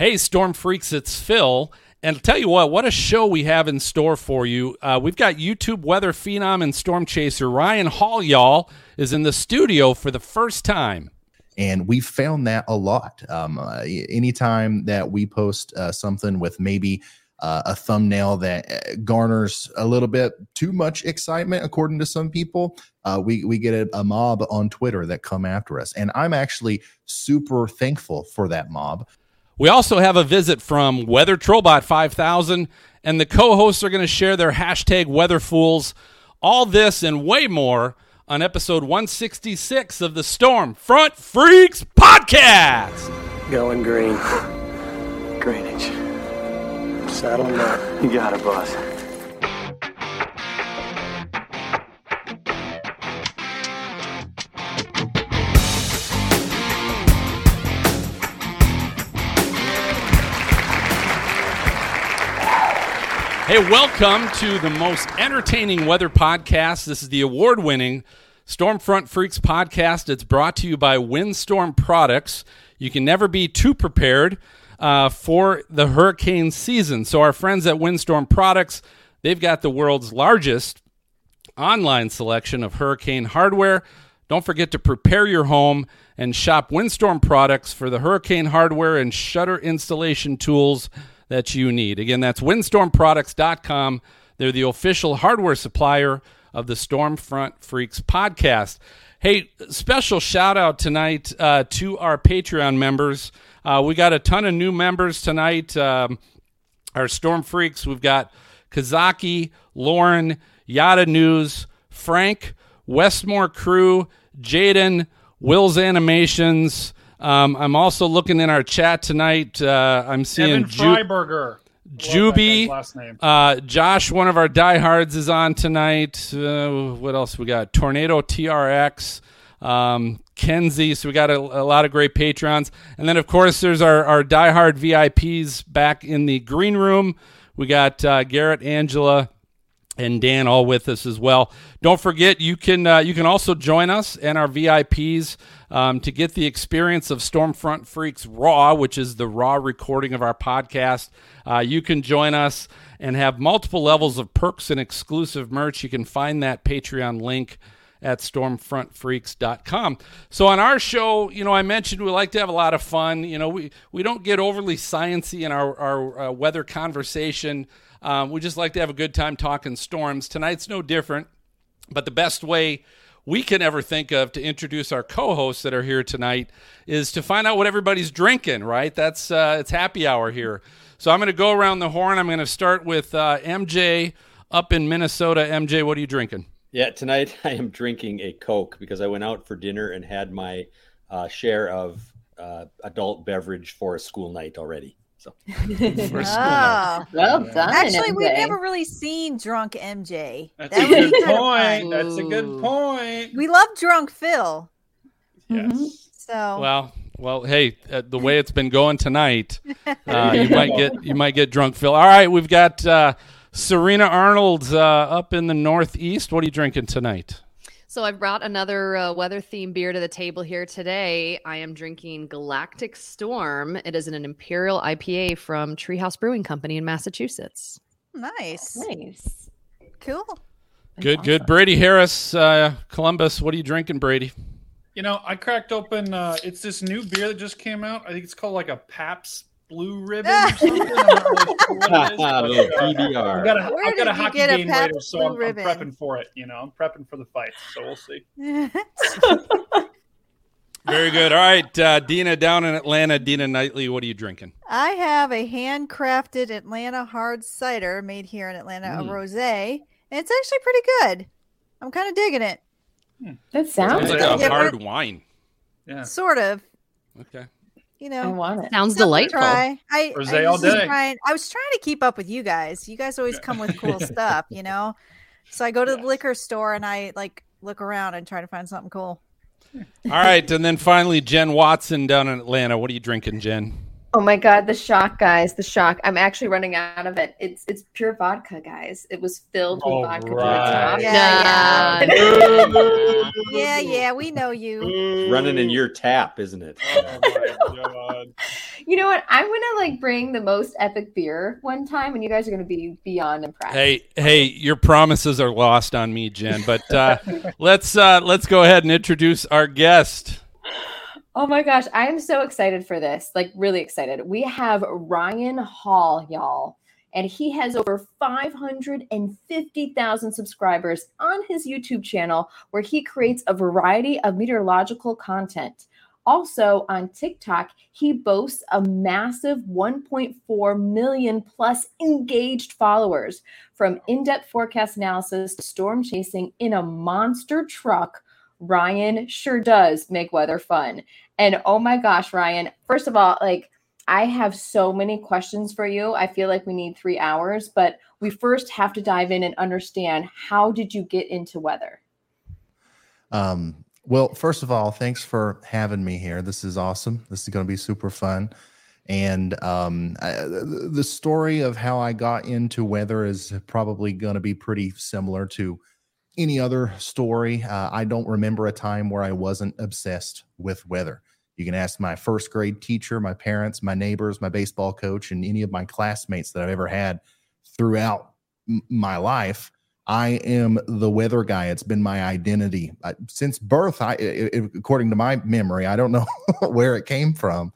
Hey, Storm Freaks, it's Phil. And I'll tell you what, what a show we have in store for you. Uh, we've got YouTube weather phenom and storm chaser Ryan Hall, y'all, is in the studio for the first time. And we found that a lot. Um, uh, anytime that we post uh, something with maybe uh, a thumbnail that uh, garners a little bit too much excitement, according to some people, uh, we we get a, a, mob on Twitter that come after us, and I'm actually super thankful for that mob we also have a visit from Weather Trollbot 5000, and the co hosts are going to share their hashtag WeatherFools. All this and way more on episode 166 of the Storm Front Freaks podcast. Going green. Greenwich. Saddle up. You got it, boss. Hey, welcome to the most entertaining weather podcast. This is the award winning Stormfront Freaks podcast. It's brought to you by Windstorm Products. You can never be too prepared uh, for the hurricane season. So, our friends at Windstorm Products, they've got the world's largest online selection of hurricane hardware. Don't forget to prepare your home and shop Windstorm products for the hurricane hardware and shutter installation tools that you need. Again, that's windstormproducts.com. They're the official hardware supplier of the Stormfront Freaks podcast. Hey, special shout out tonight uh, to our Patreon members. Uh, we got a ton of new members tonight. Um, our Storm Freaks, we've got Kazaki, Lauren, Yada News, Frank, Westmore Crew, Jaden, Will's Animations, um, I'm also looking in our chat tonight. Uh, I'm seeing Evan Ju- Freiberger. Juby, uh, Josh, one of our diehards, is on tonight. Uh, what else we got? Tornado TRX, um, Kenzie. So we got a, a, lot of great patrons, and then of course there's our our diehard VIPs back in the green room. We got uh, Garrett, Angela, and Dan all with us as well. Don't forget you can uh, you can also join us and our VIPs um, to get the experience of Stormfront Freaks Raw, which is the raw recording of our podcast. Uh, you can join us and have multiple levels of perks and exclusive merch. You can find that Patreon link at stormfrontfreaks.com. So on our show, you know, I mentioned we like to have a lot of fun. You know, we, we don't get overly sciency in our, our uh, weather conversation. Um, we just like to have a good time talking storms. Tonight's no different, but the best way we can ever think of to introduce our co-hosts that are here tonight is to find out what everybody's drinking. Right? That's uh, it's happy hour here. So I'm going to go around the horn. I'm going to start with uh, MJ up in Minnesota. MJ, what are you drinking? Yeah, tonight I am drinking a Coke because I went out for dinner and had my uh, share of uh, adult beverage for a school night already. So, oh, well done. Actually, MJ. we've never really seen drunk MJ. That's that a good point. That's a good point. We love drunk Phil. Yes. Mm-hmm. So well, well, hey, uh, the way it's been going tonight, uh, you might get you might get drunk Phil. All right, we've got uh, Serena Arnold uh, up in the Northeast. What are you drinking tonight? So I've brought another uh, weather themed beer to the table here today. I am drinking Galactic Storm. It is an Imperial IPA from Treehouse Brewing Company in Massachusetts. Nice. Nice. Cool. Good, awesome. good. Brady Harris, uh, Columbus. What are you drinking, Brady? You know, I cracked open. Uh, it's this new beer that just came out. I think it's called like a Pabst blue ribbon or something. I'm not really sure PBR. I've got a, I've got a hockey game a later, so I'm, I'm, prepping for it. You know, I'm prepping for the fight, so we'll see. Very good. All right, uh, Dina down in Atlanta. Dina Knightley, what are you drinking? I have a handcrafted Atlanta hard cider made here in Atlanta, mm. a rosé, and it's actually pretty good. I'm kind of digging it. Hmm. That sounds, sounds like a hard wine. Yeah, sort of. Okay you know, I want it. Sounds delightful. Try. I, I, all day. Trying, I was trying to keep up with you guys. You guys always come with cool stuff, you know. So I go to the liquor store and I like look around and try to find something cool. All right, and then finally Jen Watson down in Atlanta. What are you drinking, Jen? Oh my god, the shock, guys! The shock. I'm actually running out of it. It's it's pure vodka, guys. It was filled with vodka right. to the top. Yeah, yeah. yeah, yeah, we know you. Running in your tap, isn't it? Oh my god. You know what? I'm gonna like bring the most epic beer one time, and you guys are gonna be beyond impressed. Hey, hey, your promises are lost on me, Jen. But uh, let's uh, let's go ahead and introduce our guest. Oh my gosh, I am so excited for this. Like, really excited. We have Ryan Hall, y'all, and he has over 550,000 subscribers on his YouTube channel where he creates a variety of meteorological content. Also on TikTok, he boasts a massive 1.4 million plus engaged followers from in depth forecast analysis to storm chasing in a monster truck Ryan sure does make weather fun. And oh my gosh, Ryan, first of all, like I have so many questions for you. I feel like we need three hours, but we first have to dive in and understand how did you get into weather? Um, well, first of all, thanks for having me here. This is awesome. This is going to be super fun. And um, I, the story of how I got into weather is probably going to be pretty similar to any other story. Uh, I don't remember a time where I wasn't obsessed with weather. You can ask my first grade teacher, my parents, my neighbors, my baseball coach, and any of my classmates that I've ever had throughout m- my life. I am the weather guy. It's been my identity I, since birth. I, it, according to my memory, I don't know where it came from,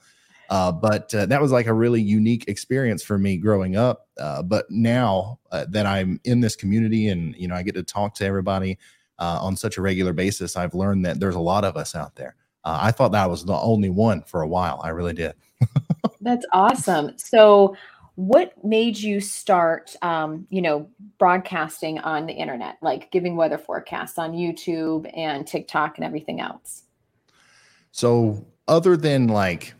uh, but uh, that was like a really unique experience for me growing up. Uh, but now uh, that I'm in this community and you know I get to talk to everybody uh, on such a regular basis, I've learned that there's a lot of us out there. Uh, I thought that was the only one for a while. I really did. That's awesome. So, what made you start, um, you know, broadcasting on the internet, like giving weather forecasts on YouTube and TikTok and everything else? So, other than like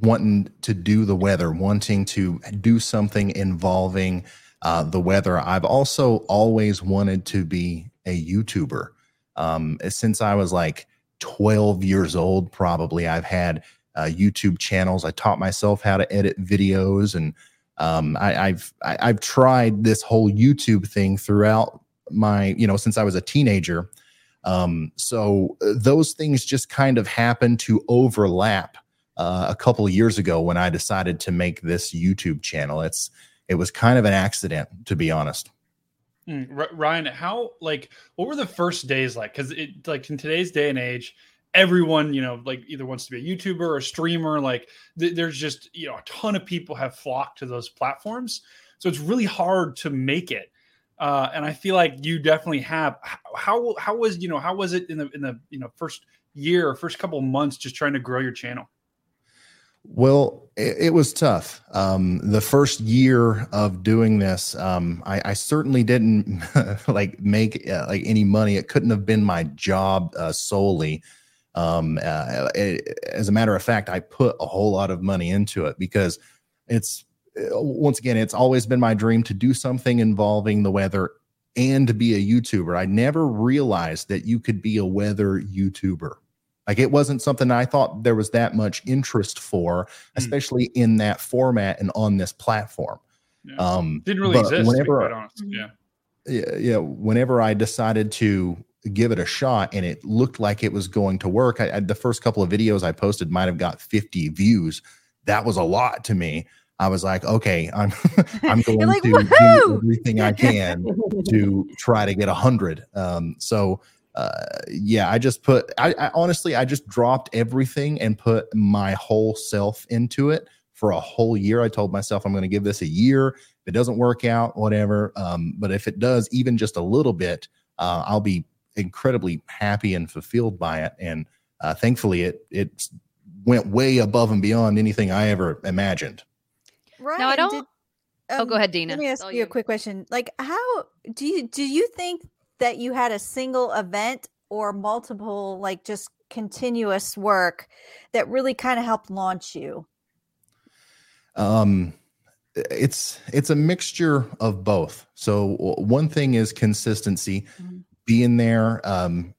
wanting to do the weather, wanting to do something involving uh, the weather. I've also always wanted to be a YouTuber. Um, since I was like 12 years old, probably, I've had uh, YouTube channels. I taught myself how to edit videos, and um, I, I've I, have tried this whole YouTube thing throughout my, you know, since I was a teenager. Um, so uh, those things just kind of happen to overlap uh, a couple of years ago when I decided to make this YouTube channel. It's it was kind of an accident, to be honest. Mm, Ryan, how like what were the first days like? Because it like in today's day and age, everyone you know like either wants to be a YouTuber or a streamer. Like th- there's just you know a ton of people have flocked to those platforms, so it's really hard to make it. Uh, and I feel like you definitely have. How how was you know how was it in the in the you know first year or first couple months just trying to grow your channel? Well, it, it was tough. Um, the first year of doing this, um, I, I, certainly didn't like make uh, like any money. It couldn't have been my job uh, solely. Um, uh, it, as a matter of fact, I put a whole lot of money into it because it's uh, once again, it's always been my dream to do something involving the weather and to be a YouTuber. I never realized that you could be a weather YouTuber. Like it wasn't something I thought there was that much interest for, mm. especially in that format and on this platform. Yeah. Um, Didn't really exist. Whenever, mm-hmm. yeah. yeah, yeah. Whenever I decided to give it a shot and it looked like it was going to work, I, I, the first couple of videos I posted might have got 50 views. That was a lot to me. I was like, okay, I'm I'm going like, to Woo-hoo! do everything I can to try to get a hundred. Um, so uh, yeah, I just put, I, I, honestly, I just dropped everything and put my whole self into it for a whole year. I told myself I'm going to give this a year. If it doesn't work out, whatever. Um, but if it does, even just a little bit, uh, I'll be incredibly happy and fulfilled by it. And uh, thankfully, it it went way above and beyond anything I ever imagined. Right. No, I don't. Did, um, oh, go um, ahead, Dina. Let me ask you, you a quick question. Like, how do you do you think that you had a single event or multiple like just continuous work that really kind of helped launch you? Um it's it's a mixture of both. So one thing is consistency mm-hmm. being there um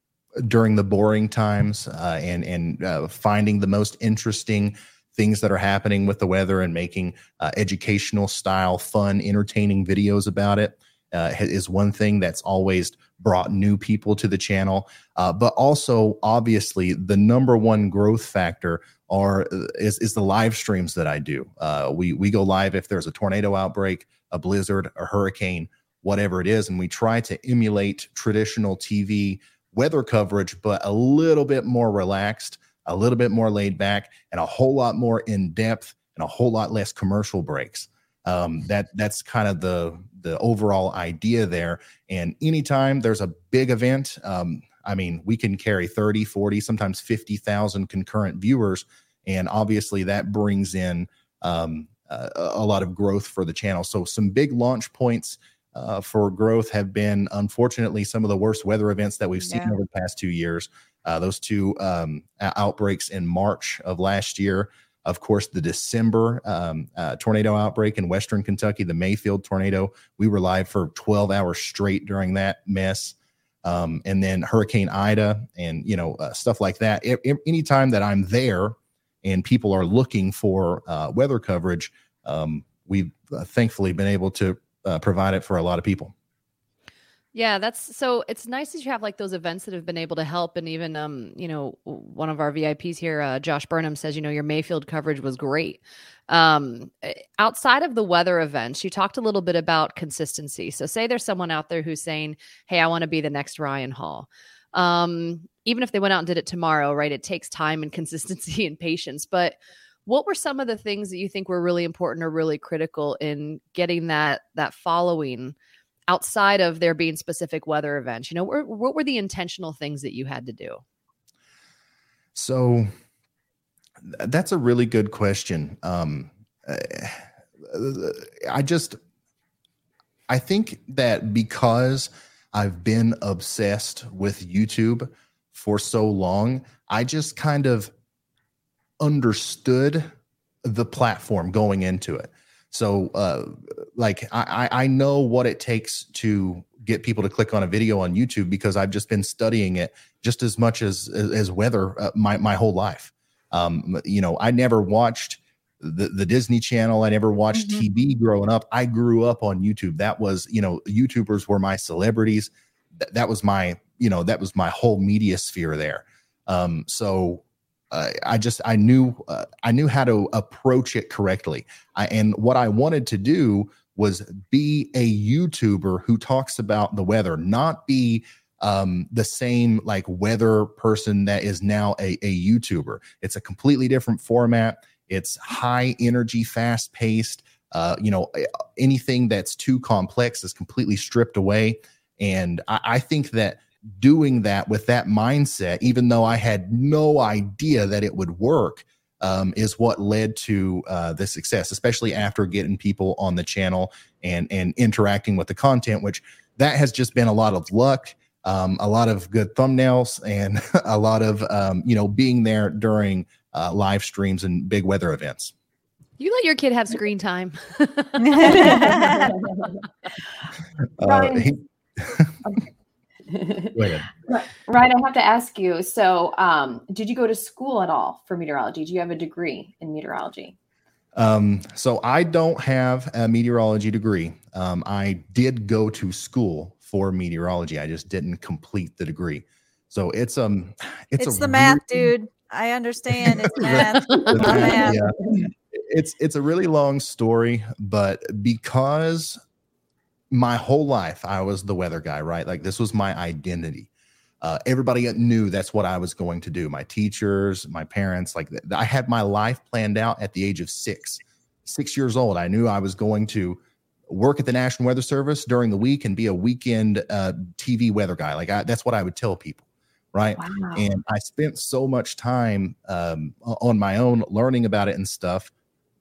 during the boring times uh, and and uh, finding the most interesting things that are happening with the weather and making uh, educational style, fun, entertaining videos about it uh, is one thing that's always brought new people to the channel. Uh, but also, obviously, the number one growth factor are is, is the live streams that I do. Uh, we we go live if there's a tornado outbreak, a blizzard, a hurricane, whatever it is, and we try to emulate traditional TV weather coverage, but a little bit more relaxed, a little bit more laid back, and a whole lot more in depth and a whole lot less commercial breaks. Um, that that's kind of the the overall idea there. And anytime there's a big event, um, I mean, we can carry 30, 40, sometimes 50,000 concurrent viewers. And obviously that brings in um, uh, a lot of growth for the channel. So some big launch points uh, for growth have been, unfortunately, some of the worst weather events that we've seen yeah. over the past two years. Uh, those two um, outbreaks in March of last year. Of course, the December um, uh, tornado outbreak in Western Kentucky, the Mayfield tornado, we were live for 12 hours straight during that mess. Um, and then Hurricane Ida and, you know, uh, stuff like that. I- anytime that I'm there and people are looking for uh, weather coverage, um, we've uh, thankfully been able to uh, provide it for a lot of people. Yeah, that's so it's nice that you have like those events that have been able to help. And even, um, you know, one of our VIPs here, uh, Josh Burnham says, you know, your Mayfield coverage was great. Um, eh, outside of the weather events, you talked a little bit about consistency. So, say there's someone out there who's saying, Hey, I want to be the next Ryan Hall. Um, even if they went out and did it tomorrow, right? It takes time and consistency and patience. But what were some of the things that you think were really important or really critical in getting that that following outside of there being specific weather events? You know, what, what were the intentional things that you had to do? So that's a really good question. Um, I just, I think that because I've been obsessed with YouTube for so long, I just kind of understood the platform going into it. So, uh, like, I, I know what it takes to get people to click on a video on YouTube because I've just been studying it just as much as as weather uh, my my whole life. Um, you know, I never watched the the Disney Channel. I never watched mm-hmm. TV growing up. I grew up on YouTube. That was, you know, YouTubers were my celebrities. Th- that was my, you know, that was my whole media sphere there. Um, so uh, I just I knew uh, I knew how to approach it correctly. I, and what I wanted to do was be a YouTuber who talks about the weather, not be um, the same like weather person that is now a, a YouTuber. It's a completely different format. It's high energy, fast paced. Uh, you know, anything that's too complex is completely stripped away. And I, I think that doing that with that mindset, even though I had no idea that it would work, um, is what led to uh, the success, especially after getting people on the channel and and interacting with the content, which that has just been a lot of luck, um, a lot of good thumbnails, and a lot of um, you know being there during uh, live streams and big weather events. You let your kid have screen time. uh, he, Ryan, I have to ask you. So, um, did you go to school at all for meteorology? Do you have a degree in meteorology? Um, so I don't have a meteorology degree. Um, I did go to school for meteorology. I just didn't complete the degree. So it's um, it's, it's the math, dude. I understand. It's math. math. Yeah. It's it's a really long story, but because my whole life I was the weather guy, right? Like this was my identity. Uh, everybody knew that's what I was going to do. My teachers, my parents, like I had my life planned out at the age of six, six years old. I knew I was going to work at the National Weather Service during the week and be a weekend uh, TV weather guy. Like I, that's what I would tell people, right? Wow. And I spent so much time um, on my own learning about it and stuff.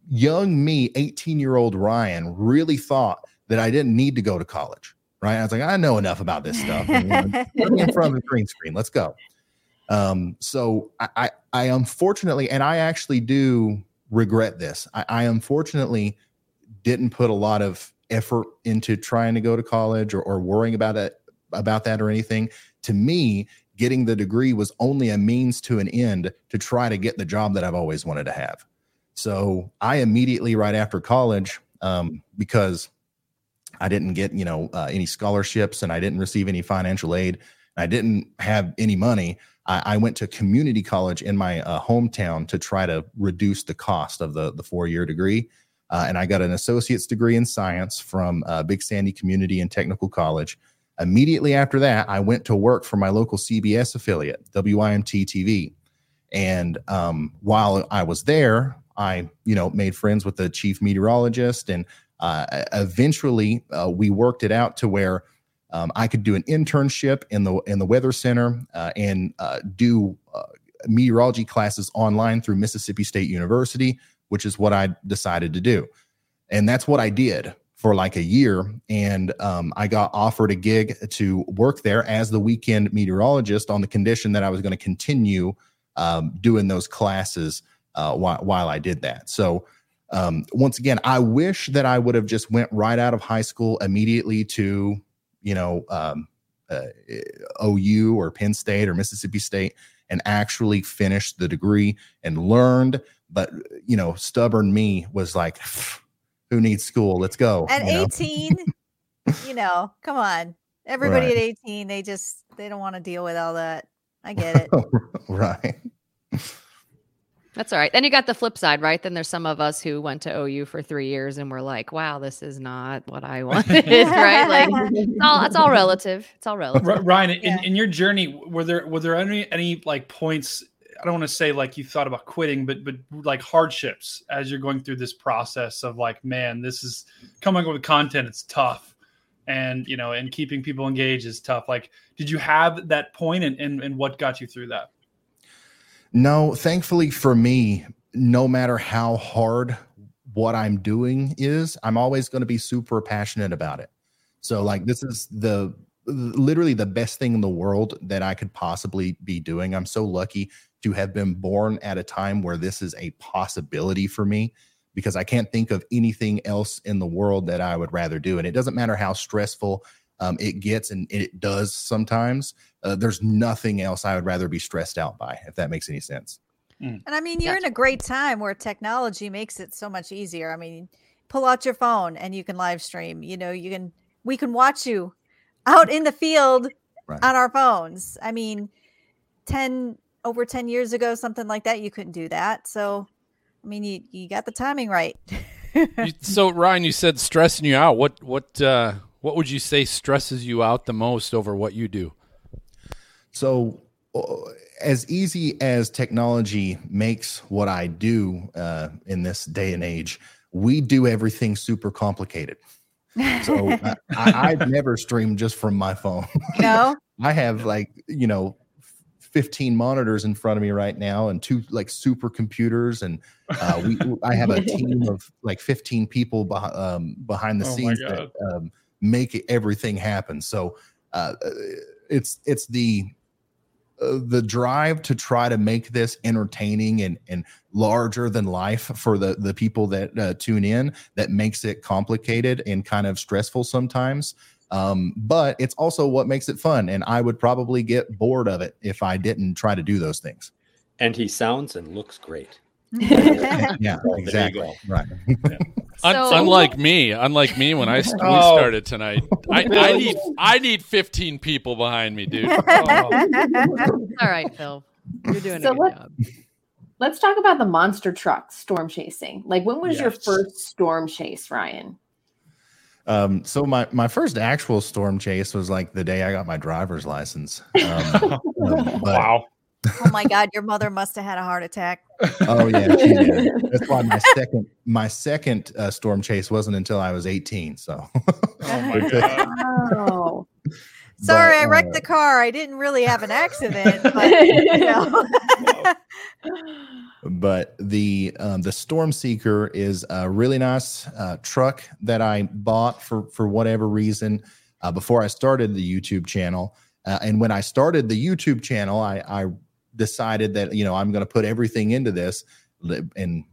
Young me, 18 year old Ryan, really thought that I didn't need to go to college. Right. I was like, I know enough about this stuff. And, you know, in front of the green screen. Let's go. Um, so I, I, I unfortunately, and I actually do regret this. I, I unfortunately didn't put a lot of effort into trying to go to college or, or worrying about it about that or anything. To me, getting the degree was only a means to an end to try to get the job that I've always wanted to have. So I immediately, right after college, um, because I didn't get you know uh, any scholarships and I didn't receive any financial aid, I didn't have any money. I, I went to community college in my uh, hometown to try to reduce the cost of the the four year degree. Uh, and I got an associate's degree in science from uh, Big Sandy Community and Technical College. Immediately after that, I went to work for my local CBS affiliate, WYMT TV. And um, while I was there, I, you know, made friends with the chief meteorologist, and uh, eventually uh, we worked it out to where um, I could do an internship in the in the weather center uh, and uh, do uh, meteorology classes online through Mississippi State University, which is what I decided to do, and that's what I did for like a year. And um, I got offered a gig to work there as the weekend meteorologist on the condition that I was going to continue um, doing those classes uh, while, while I did that. So um, once again, I wish that I would have just went right out of high school immediately to, you know, um, uh, OU or Penn State or Mississippi State and actually finished the degree and learned. But, you know, stubborn me was like, who needs school? Let's go. At you 18, you know, come on. Everybody right. at 18, they just, they don't want to deal with all that. I get it. right. That's all right. Then you got the flip side, right? Then there's some of us who went to OU for three years and we're like, wow, this is not what I wanted, right? Like it's all it's all relative. It's all relative. Ryan, yeah. in, in your journey, were there were there any any like points? I don't want to say like you thought about quitting, but but like hardships as you're going through this process of like, man, this is coming up with content. It's tough, and you know, and keeping people engaged is tough. Like, did you have that point, and and, and what got you through that? No, thankfully for me, no matter how hard what I'm doing is, I'm always going to be super passionate about it. So, like, this is the literally the best thing in the world that I could possibly be doing. I'm so lucky to have been born at a time where this is a possibility for me because I can't think of anything else in the world that I would rather do. And it doesn't matter how stressful um, it gets, and it does sometimes. Uh, there's nothing else I would rather be stressed out by, if that makes any sense. Mm. And I mean, you're in a great time where technology makes it so much easier. I mean, pull out your phone and you can live stream. You know, you can we can watch you out in the field right. on our phones. I mean, 10 over 10 years ago something like that you couldn't do that. So, I mean, you you got the timing right. so, Ryan, you said stressing you out. What what uh what would you say stresses you out the most over what you do? So, uh, as easy as technology makes what I do uh, in this day and age, we do everything super complicated. So uh, I, I've never streamed just from my phone. No, I have like you know 15 monitors in front of me right now and two like super computers and uh, we I have a team of like 15 people beh- um, behind the oh scenes that um, make everything happen. So uh, it's it's the uh, the drive to try to make this entertaining and and larger than life for the the people that uh, tune in that makes it complicated and kind of stressful sometimes. Um, but it's also what makes it fun and i would probably get bored of it if i didn't try to do those things. And he sounds and looks great yeah exactly right yeah. So, unlike me, unlike me when I st- oh. we started tonight, I, I, need I need 15 people behind me, dude. Oh. All right, Phil, you're doing so a good let, job. Let's talk about the monster truck storm chasing. Like, when was yes. your first storm chase, Ryan? Um, so my my first actual storm chase was like the day I got my driver's license. Um, um, but, wow oh my god, your mother must have had a heart attack. Oh yeah, that's why my second my second uh, storm chase wasn't until I was 18. So. oh my god. Oh. Sorry, but, I wrecked uh, the car. I didn't really have an accident, but, you know. but the um, the Storm Seeker is a really nice uh, truck that I bought for for whatever reason uh, before I started the YouTube channel. Uh, and when I started the YouTube channel, I, I decided that you know I'm going to put everything into this, and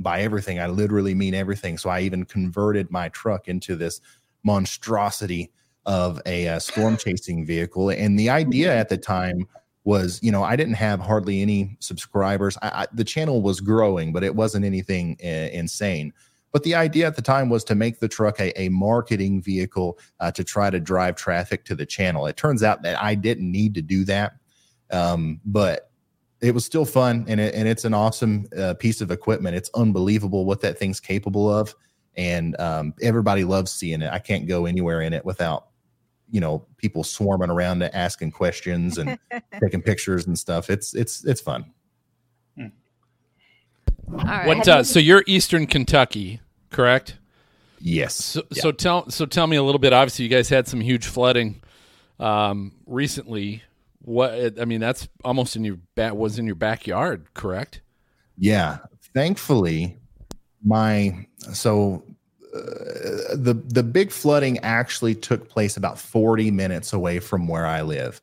by everything I literally mean everything. So I even converted my truck into this monstrosity of a, a uh, storm chasing vehicle. And the idea at the time was you know i didn't have hardly any subscribers. I, I, the channel was growing but it wasn't anything uh, insane. But the idea at the time was to make the truck a, a marketing vehicle uh, to try to drive traffic to the channel. It turns out that i didn't need to do that um, but it was still fun and, it, and it's an awesome uh, piece of equipment it's unbelievable what that thing's capable of and um, everybody loves seeing it i can't go anywhere in it without you know people swarming around to asking questions and taking pictures and stuff. It's it's it's fun. Hmm. What uh, so you're Eastern Kentucky, correct? Yes. So, yeah. so tell so tell me a little bit. Obviously, you guys had some huge flooding um, recently. What I mean, that's almost in your back was in your backyard, correct? Yeah. Thankfully, my so uh, the the big flooding actually took place about 40 minutes away from where I live.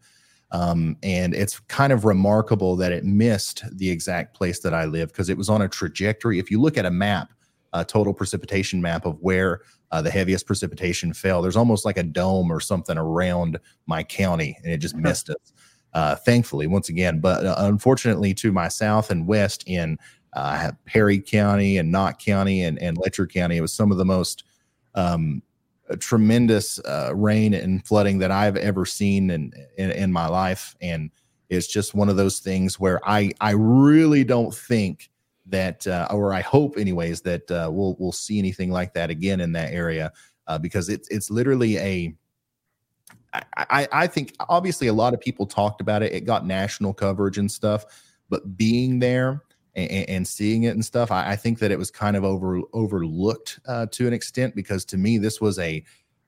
Um, and it's kind of remarkable that it missed the exact place that I live because it was on a trajectory. If you look at a map, a total precipitation map of where uh, the heaviest precipitation fell, there's almost like a dome or something around my county, and it just missed us. Uh, thankfully, once again, but uh, unfortunately, to my south and west in uh, Perry County and Knott County and, and Letcher County. It was some of the most um, tremendous uh, rain and flooding that I've ever seen in, in, in my life, and it's just one of those things where I I really don't think that, uh, or I hope, anyways, that uh, we'll we'll see anything like that again in that area uh, because it's it's literally a I, I think obviously a lot of people talked about it. It got national coverage and stuff, but being there and, and seeing it and stuff, I, I, think that it was kind of over overlooked uh, to an extent because to me this was a,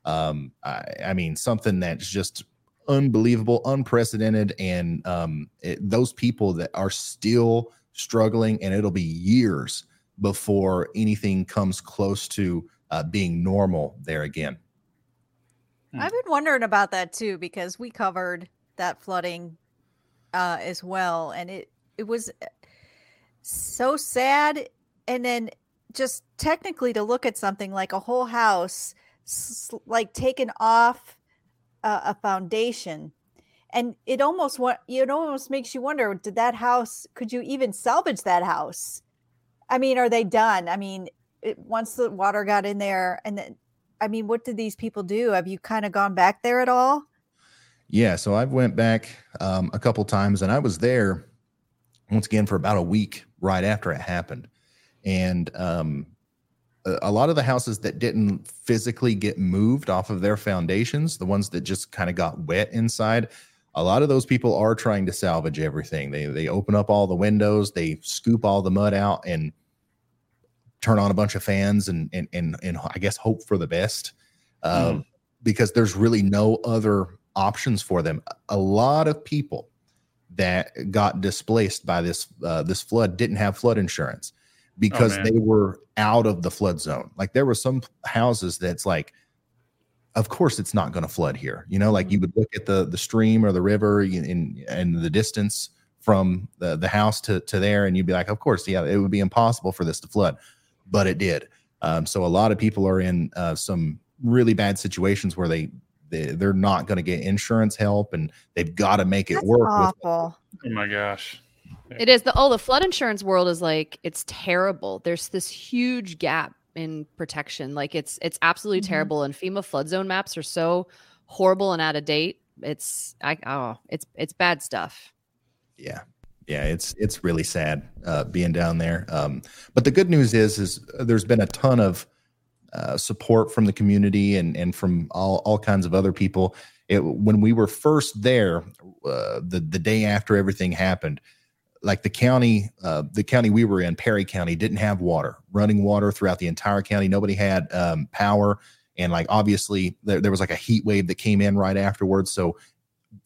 um, I, I mean something that's just unbelievable, unprecedented, and um, it, those people that are still struggling, and it'll be years before anything comes close to uh, being normal there again. Hmm. I've been wondering about that too because we covered that flooding uh, as well, and it it was so sad and then just technically to look at something like a whole house like taken off a, a foundation and it almost it almost makes you wonder did that house could you even salvage that house? I mean are they done? I mean it, once the water got in there and then i mean what did these people do? Have you kind of gone back there at all? Yeah so i've went back um, a couple times and i was there once again for about a week right after it happened. And um, a, lot of the houses that didn't physically get moved off of their foundations, the ones that just kind of got wet inside, a lot of those people are trying to salvage everything. They they open up all the windows, they scoop all the mud out, and turn on a bunch of fans and and and, and I guess hope for the best. Um, mm. Because there's really no other options for them. A lot of people that got displaced by this uh, this flood didn't have flood insurance because oh, they were out of the flood zone. Like there were some houses that's like, of course it's not going to flood here. You know, like mm-hmm. you would look at the the stream or the river in in the distance from the the house to to there, and you'd be like, of course, yeah, it would be impossible for this to flood, but it did. Um, so a lot of people are in uh, some really bad situations where they they, they're not going to get insurance help and they've got to make it That's work. Awful. oh my gosh. It is the oh the flood insurance world is like it's terrible. There's this huge gap in protection. Like it's it's absolutely mm-hmm. terrible. And FEMA flood zone maps are so horrible and out of date. It's I oh it's it's bad stuff. Yeah. Yeah, it's it's really sad uh, being down there. Um, but the good news is is there's been a ton of uh, support from the community and and from all all kinds of other people. It, when we were first there, uh, the the day after everything happened, like the county, uh, the county we were in, Perry County, didn't have water, running water throughout the entire county. Nobody had um, power, and like obviously there, there was like a heat wave that came in right afterwards, so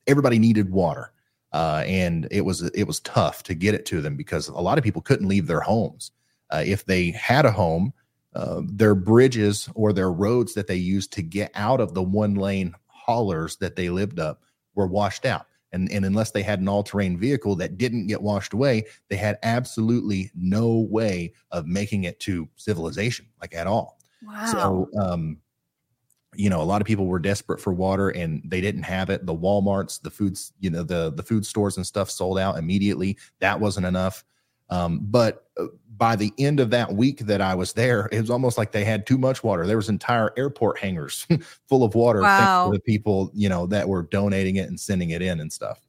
everybody needed water. Uh, and it was it was tough to get it to them because a lot of people couldn't leave their homes. Uh, if they had a home, uh, their bridges or their roads that they used to get out of the one lane haulers that they lived up were washed out. And, and unless they had an all terrain vehicle that didn't get washed away, they had absolutely no way of making it to civilization, like at all. Wow. So, um, you know a lot of people were desperate for water and they didn't have it the walmarts the foods you know the the food stores and stuff sold out immediately that wasn't enough um, but uh, by the end of that week that i was there it was almost like they had too much water there was entire airport hangars full of water wow. the people you know that were donating it and sending it in and stuff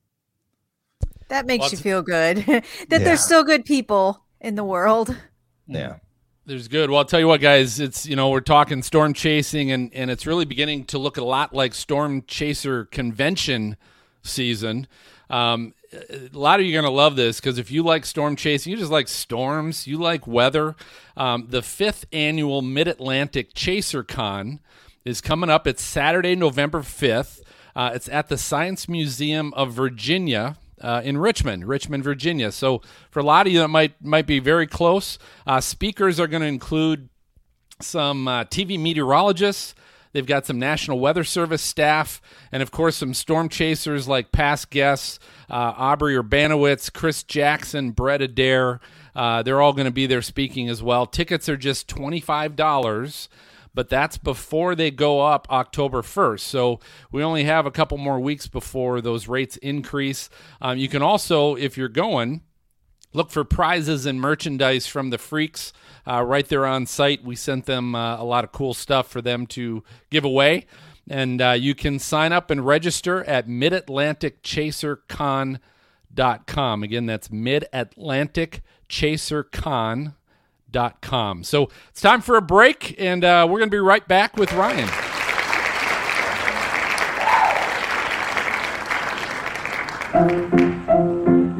that makes you feel good that yeah. there's still good people in the world yeah there's good. Well, I'll tell you what, guys. It's you know we're talking storm chasing, and and it's really beginning to look a lot like storm chaser convention season. Um, a lot of you are going to love this because if you like storm chasing, you just like storms, you like weather. Um, the fifth annual Mid Atlantic Chaser Con is coming up. It's Saturday, November 5th. Uh, it's at the Science Museum of Virginia uh, in Richmond, Richmond, Virginia. So for a lot of you that might might be very close, uh, speakers are going to include some uh, TV meteorologists. They've got some National Weather Service staff, and of course some storm chasers like past guests uh, Aubrey Urbanowicz, Chris Jackson, Brett Adair. Uh, they're all going to be there speaking as well. Tickets are just twenty five dollars but that's before they go up October 1st. So we only have a couple more weeks before those rates increase. Um, you can also, if you're going, look for prizes and merchandise from the freaks uh, right there on site. We sent them uh, a lot of cool stuff for them to give away. And uh, you can sign up and register at midatlanticchasercon.com. Again, that's midatlanticchasercon.com com. So it's time for a break, and uh, we're going to be right back with Ryan.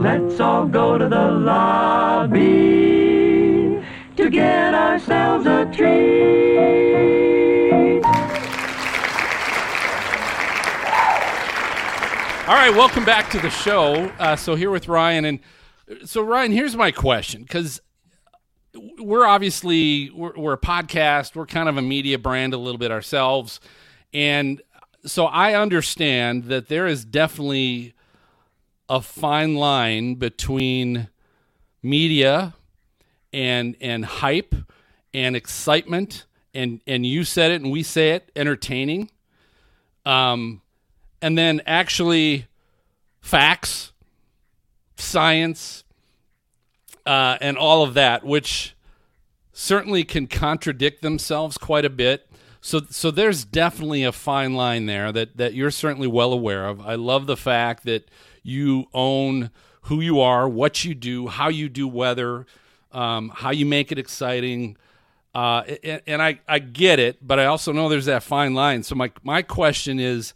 Let's all go to the lobby to get ourselves a treat. All right, welcome back to the show. Uh, so here with Ryan and so Ryan, here's my question because we're obviously we're, we're, a podcast we're kind of a media brand a little bit ourselves and so i understand that there is definitely a fine line between media and and hype and excitement and and you said it and we say it entertaining um and then actually facts science uh, and all of that, which certainly can contradict themselves quite a bit. So, so there's definitely a fine line there that that you're certainly well aware of. I love the fact that you own who you are, what you do, how you do weather, um, how you make it exciting. Uh, and, and I, I get it, but I also know there's that fine line. So my my question is,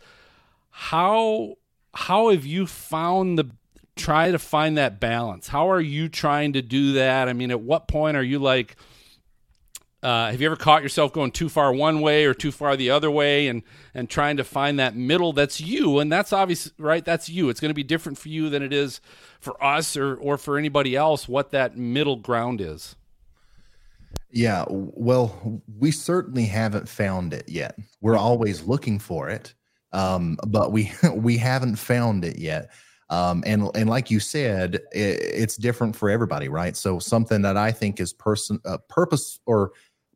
how how have you found the try to find that balance. How are you trying to do that? I mean, at what point are you like, uh, have you ever caught yourself going too far one way or too far the other way and, and trying to find that middle that's you? And that's obvious, right? That's you. It's going to be different for you than it is for us or, or for anybody else, what that middle ground is. Yeah, well, we certainly haven't found it yet. We're always looking for it, um, but we we haven't found it yet. Um, and and like you said, it, it's different for everybody, right? So something that I think is person uh, purpose or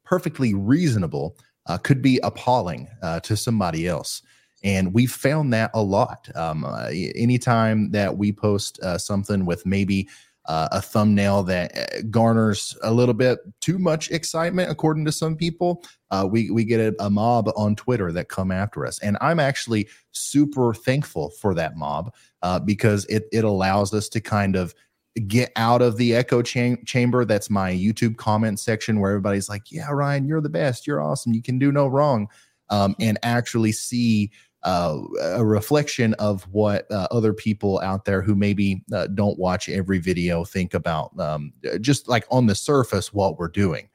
perfectly reasonable uh, could be appalling uh, to somebody else. And we've found that a lot. Um, uh, anytime that we post uh, something with maybe uh, a thumbnail that uh, garners a little bit too much excitement, according to some people, we we get a, a, mob on Twitter that come after us, and I'm actually super thankful for that mob because it it allows us to kind of get out of the echo cham- chamber. That's my YouTube comment section where everybody's like, "Yeah, Ryan, you're the best. You're awesome. You can do no wrong," um, and actually see uh, a reflection of what uh, other people out there who maybe uh, don't watch every video think about um, just like on the surface what we're doing.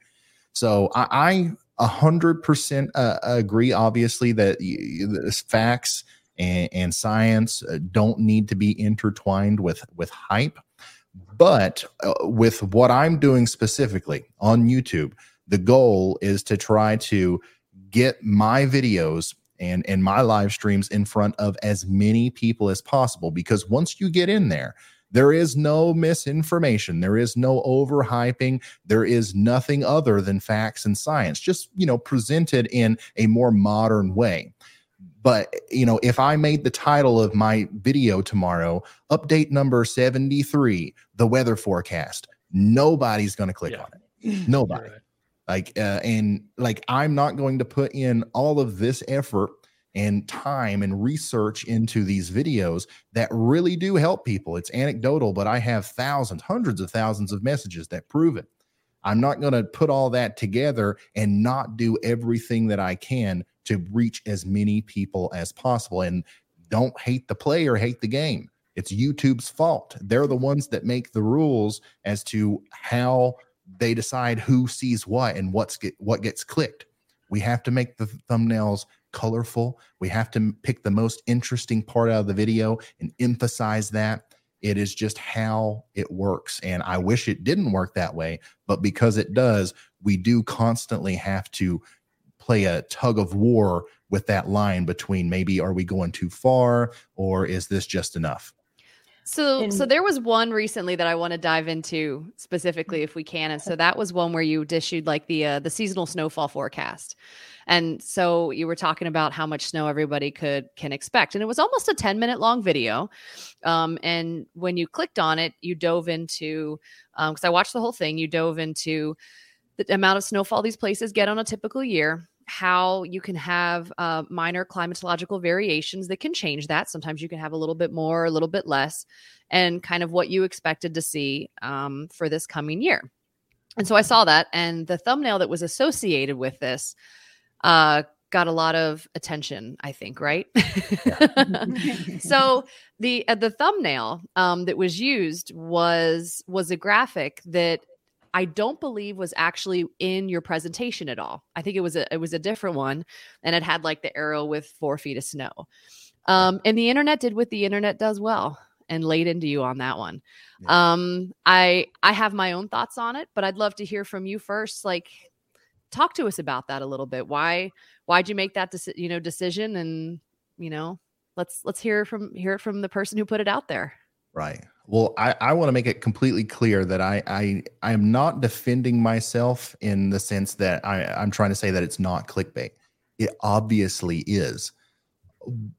So I, a hundred percent uh, agree. Obviously, that facts and, and science uh, don't need to be intertwined with with hype. But uh, with what I'm doing specifically on YouTube, the goal is to try to get my videos and and my live streams in front of as many people as possible because once you get in there there is no misinformation there is no overhyping there is nothing other than facts and science just you know presented in a more modern way but you know if i made the title of my video tomorrow update number 73 the weather forecast nobody's going to click yeah. on it. Nobody. right. Like uh, and like i'm not going to put in all of this effort and time and research into these videos that really do help people. It's anecdotal but i have thousands hundreds of thousands of messages that prove it. I'm not going to put all that together and not do everything that i can to reach as many people as possible and don't hate the player hate the game it's youtube's fault they're the ones that make the rules as to how they decide who sees what and what's get what gets clicked. We have to make the thumbnails colorful. We have to pick the most interesting part out of the video and emphasize that. It is just how it works. And I wish it didn't work that way, but because it does, we do constantly have to play a tug of war with that line between maybe are we going too far or is this just enough? So, and, so there was one recently that I want to dive into specifically, if we can. And so that was one where you issued like the uh, the seasonal snowfall forecast, and so you were talking about how much snow everybody could can expect, and it was almost a ten minute long video. Um, and when you clicked on it, you dove into because um, I watched the whole thing. You dove into the amount of snowfall these places get on a typical year how you can have uh, minor climatological variations that can change that. Sometimes you can have a little bit more, a little bit less, and kind of what you expected to see um, for this coming year. And so I saw that, and the thumbnail that was associated with this uh, got a lot of attention. I think, right? so the uh, the thumbnail um, that was used was was a graphic that I don't believe was actually in your presentation at all. I think it was a it was a different one, and it had like the arrow with four feet of snow. Um, and the internet did what the internet does well and laid into you on that one. Yeah. Um, I I have my own thoughts on it, but I'd love to hear from you first. Like, talk to us about that a little bit. Why why'd you make that deci- you know decision? And you know, let's let's hear from hear it from the person who put it out there. Right. Well, I, I want to make it completely clear that I, I I am not defending myself in the sense that I, I'm trying to say that it's not clickbait. It obviously is.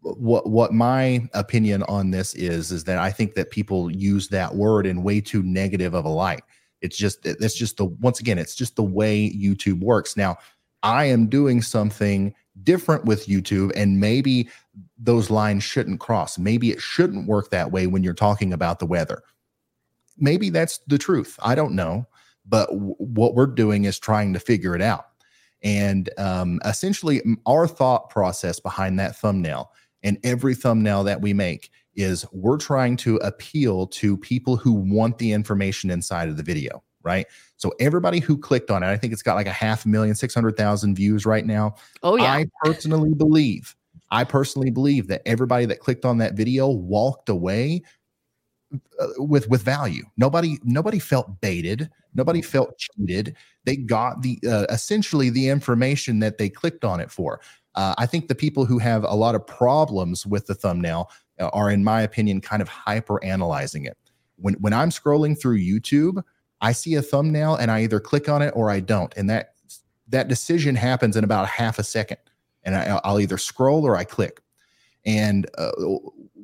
What what my opinion on this is is that I think that people use that word in way too negative of a light. It's just it's just the once again, it's just the way YouTube works. Now, I am doing something different with YouTube, and maybe those lines shouldn't cross. Maybe it shouldn't work that way when you're talking about the weather. Maybe that's the truth. I don't know. But w- what we're doing is trying to figure it out. And um, essentially, our thought process behind that thumbnail and every thumbnail that we make is we're trying to appeal to people who want the information inside of the video, right? So everybody who clicked on it, I think it's got like a half million, 600,000 views right now. Oh, yeah. I personally believe I personally believe that everybody that clicked on that video walked away uh, with with value. Nobody nobody felt baited. Nobody felt cheated. They got the uh, essentially the information that they clicked on it for. Uh, I think the people who have a lot of problems with the thumbnail uh, are, in my opinion, kind of hyper analyzing it. When when I'm scrolling through YouTube, I see a thumbnail and I either click on it or I don't, and that that decision happens in about half a second and I, will either scroll or I click. And uh,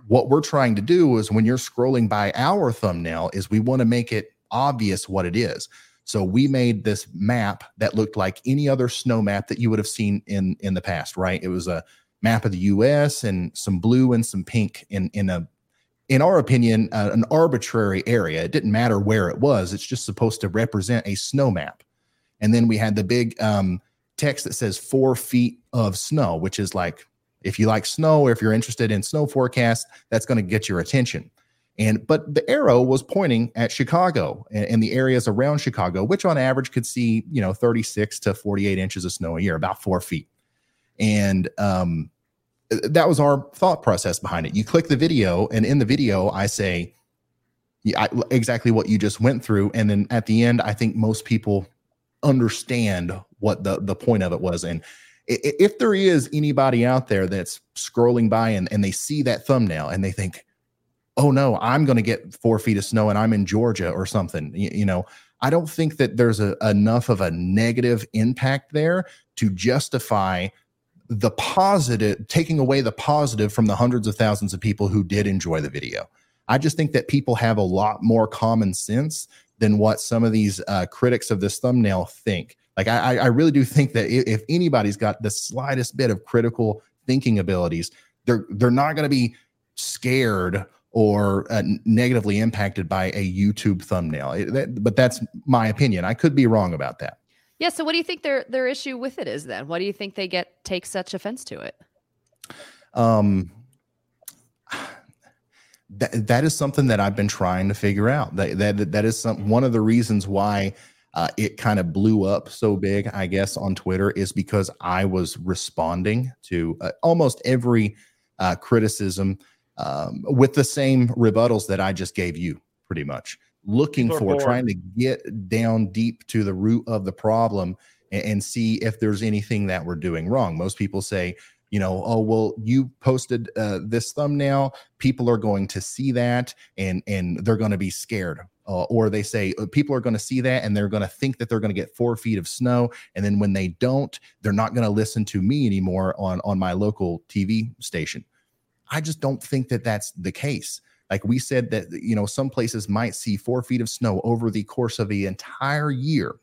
what we're trying to do is when you're scrolling by our thumbnail is we want to make it obvious what it is. So we made this map that looked like any other snow map that you would have seen in in the past, right? It was a map of the U.S. and some blue and some pink in in a, in our opinion, uh, an arbitrary area. It didn't matter where it was. It's just supposed to represent a snow map. And then we had the big um, text that says four feet of snow, which is like if you like snow or if you're interested in snow forecast, that's going to get your attention. And but the arrow was pointing at Chicago and, and, the areas around Chicago, which on average could see, you know, 36 to 48 inches of snow a year, about four feet. And um, that was our thought process behind it. You click the video, and in the video, I say I, exactly what you just went through. And then at the end, I think most people understand what the, the point of it was. And if there is anybody out there that's scrolling by and, and they see that thumbnail and they think, oh no, I'm going to get four feet of snow and I'm in Georgia or something, you, you know, I don't think that there's a, enough of a negative impact there to justify the positive, taking away the positive from the hundreds of thousands of people who did enjoy the video. I just think that people have a lot more common sense than what some of these uh, critics of this thumbnail think. Like, I, I really do think that if anybody's got the slightest bit of critical thinking abilities, they're they're not going to be scared or uh, negatively impacted by a YouTube thumbnail. It, that, but that's my opinion. I could be wrong about that. Yeah. So, what do you think their their issue with it is then? What do you think they get take such offense to it? Um, that that is something that I've been trying to figure out. That that that is some one of the reasons why uh, it kind of blew up so big, I guess, on Twitter is because I was responding to uh, almost every uh, criticism um, with the same rebuttals that I just gave you, pretty much looking for, trying to get down deep to the root of the problem and, and see if there's anything that we're doing wrong. Most people say, you know, oh well, you posted uh, this thumbnail, people are going to see that, and and they're going to be scared. Uh, or they say uh, people are going to see that and they're going to think that they're going to get four feet of snow, and then when they don't, they're not going to listen to me anymore on on my local TV station. I just don't think that that's the case. Like we said that you know some places might see four feet of snow over the course of the entire year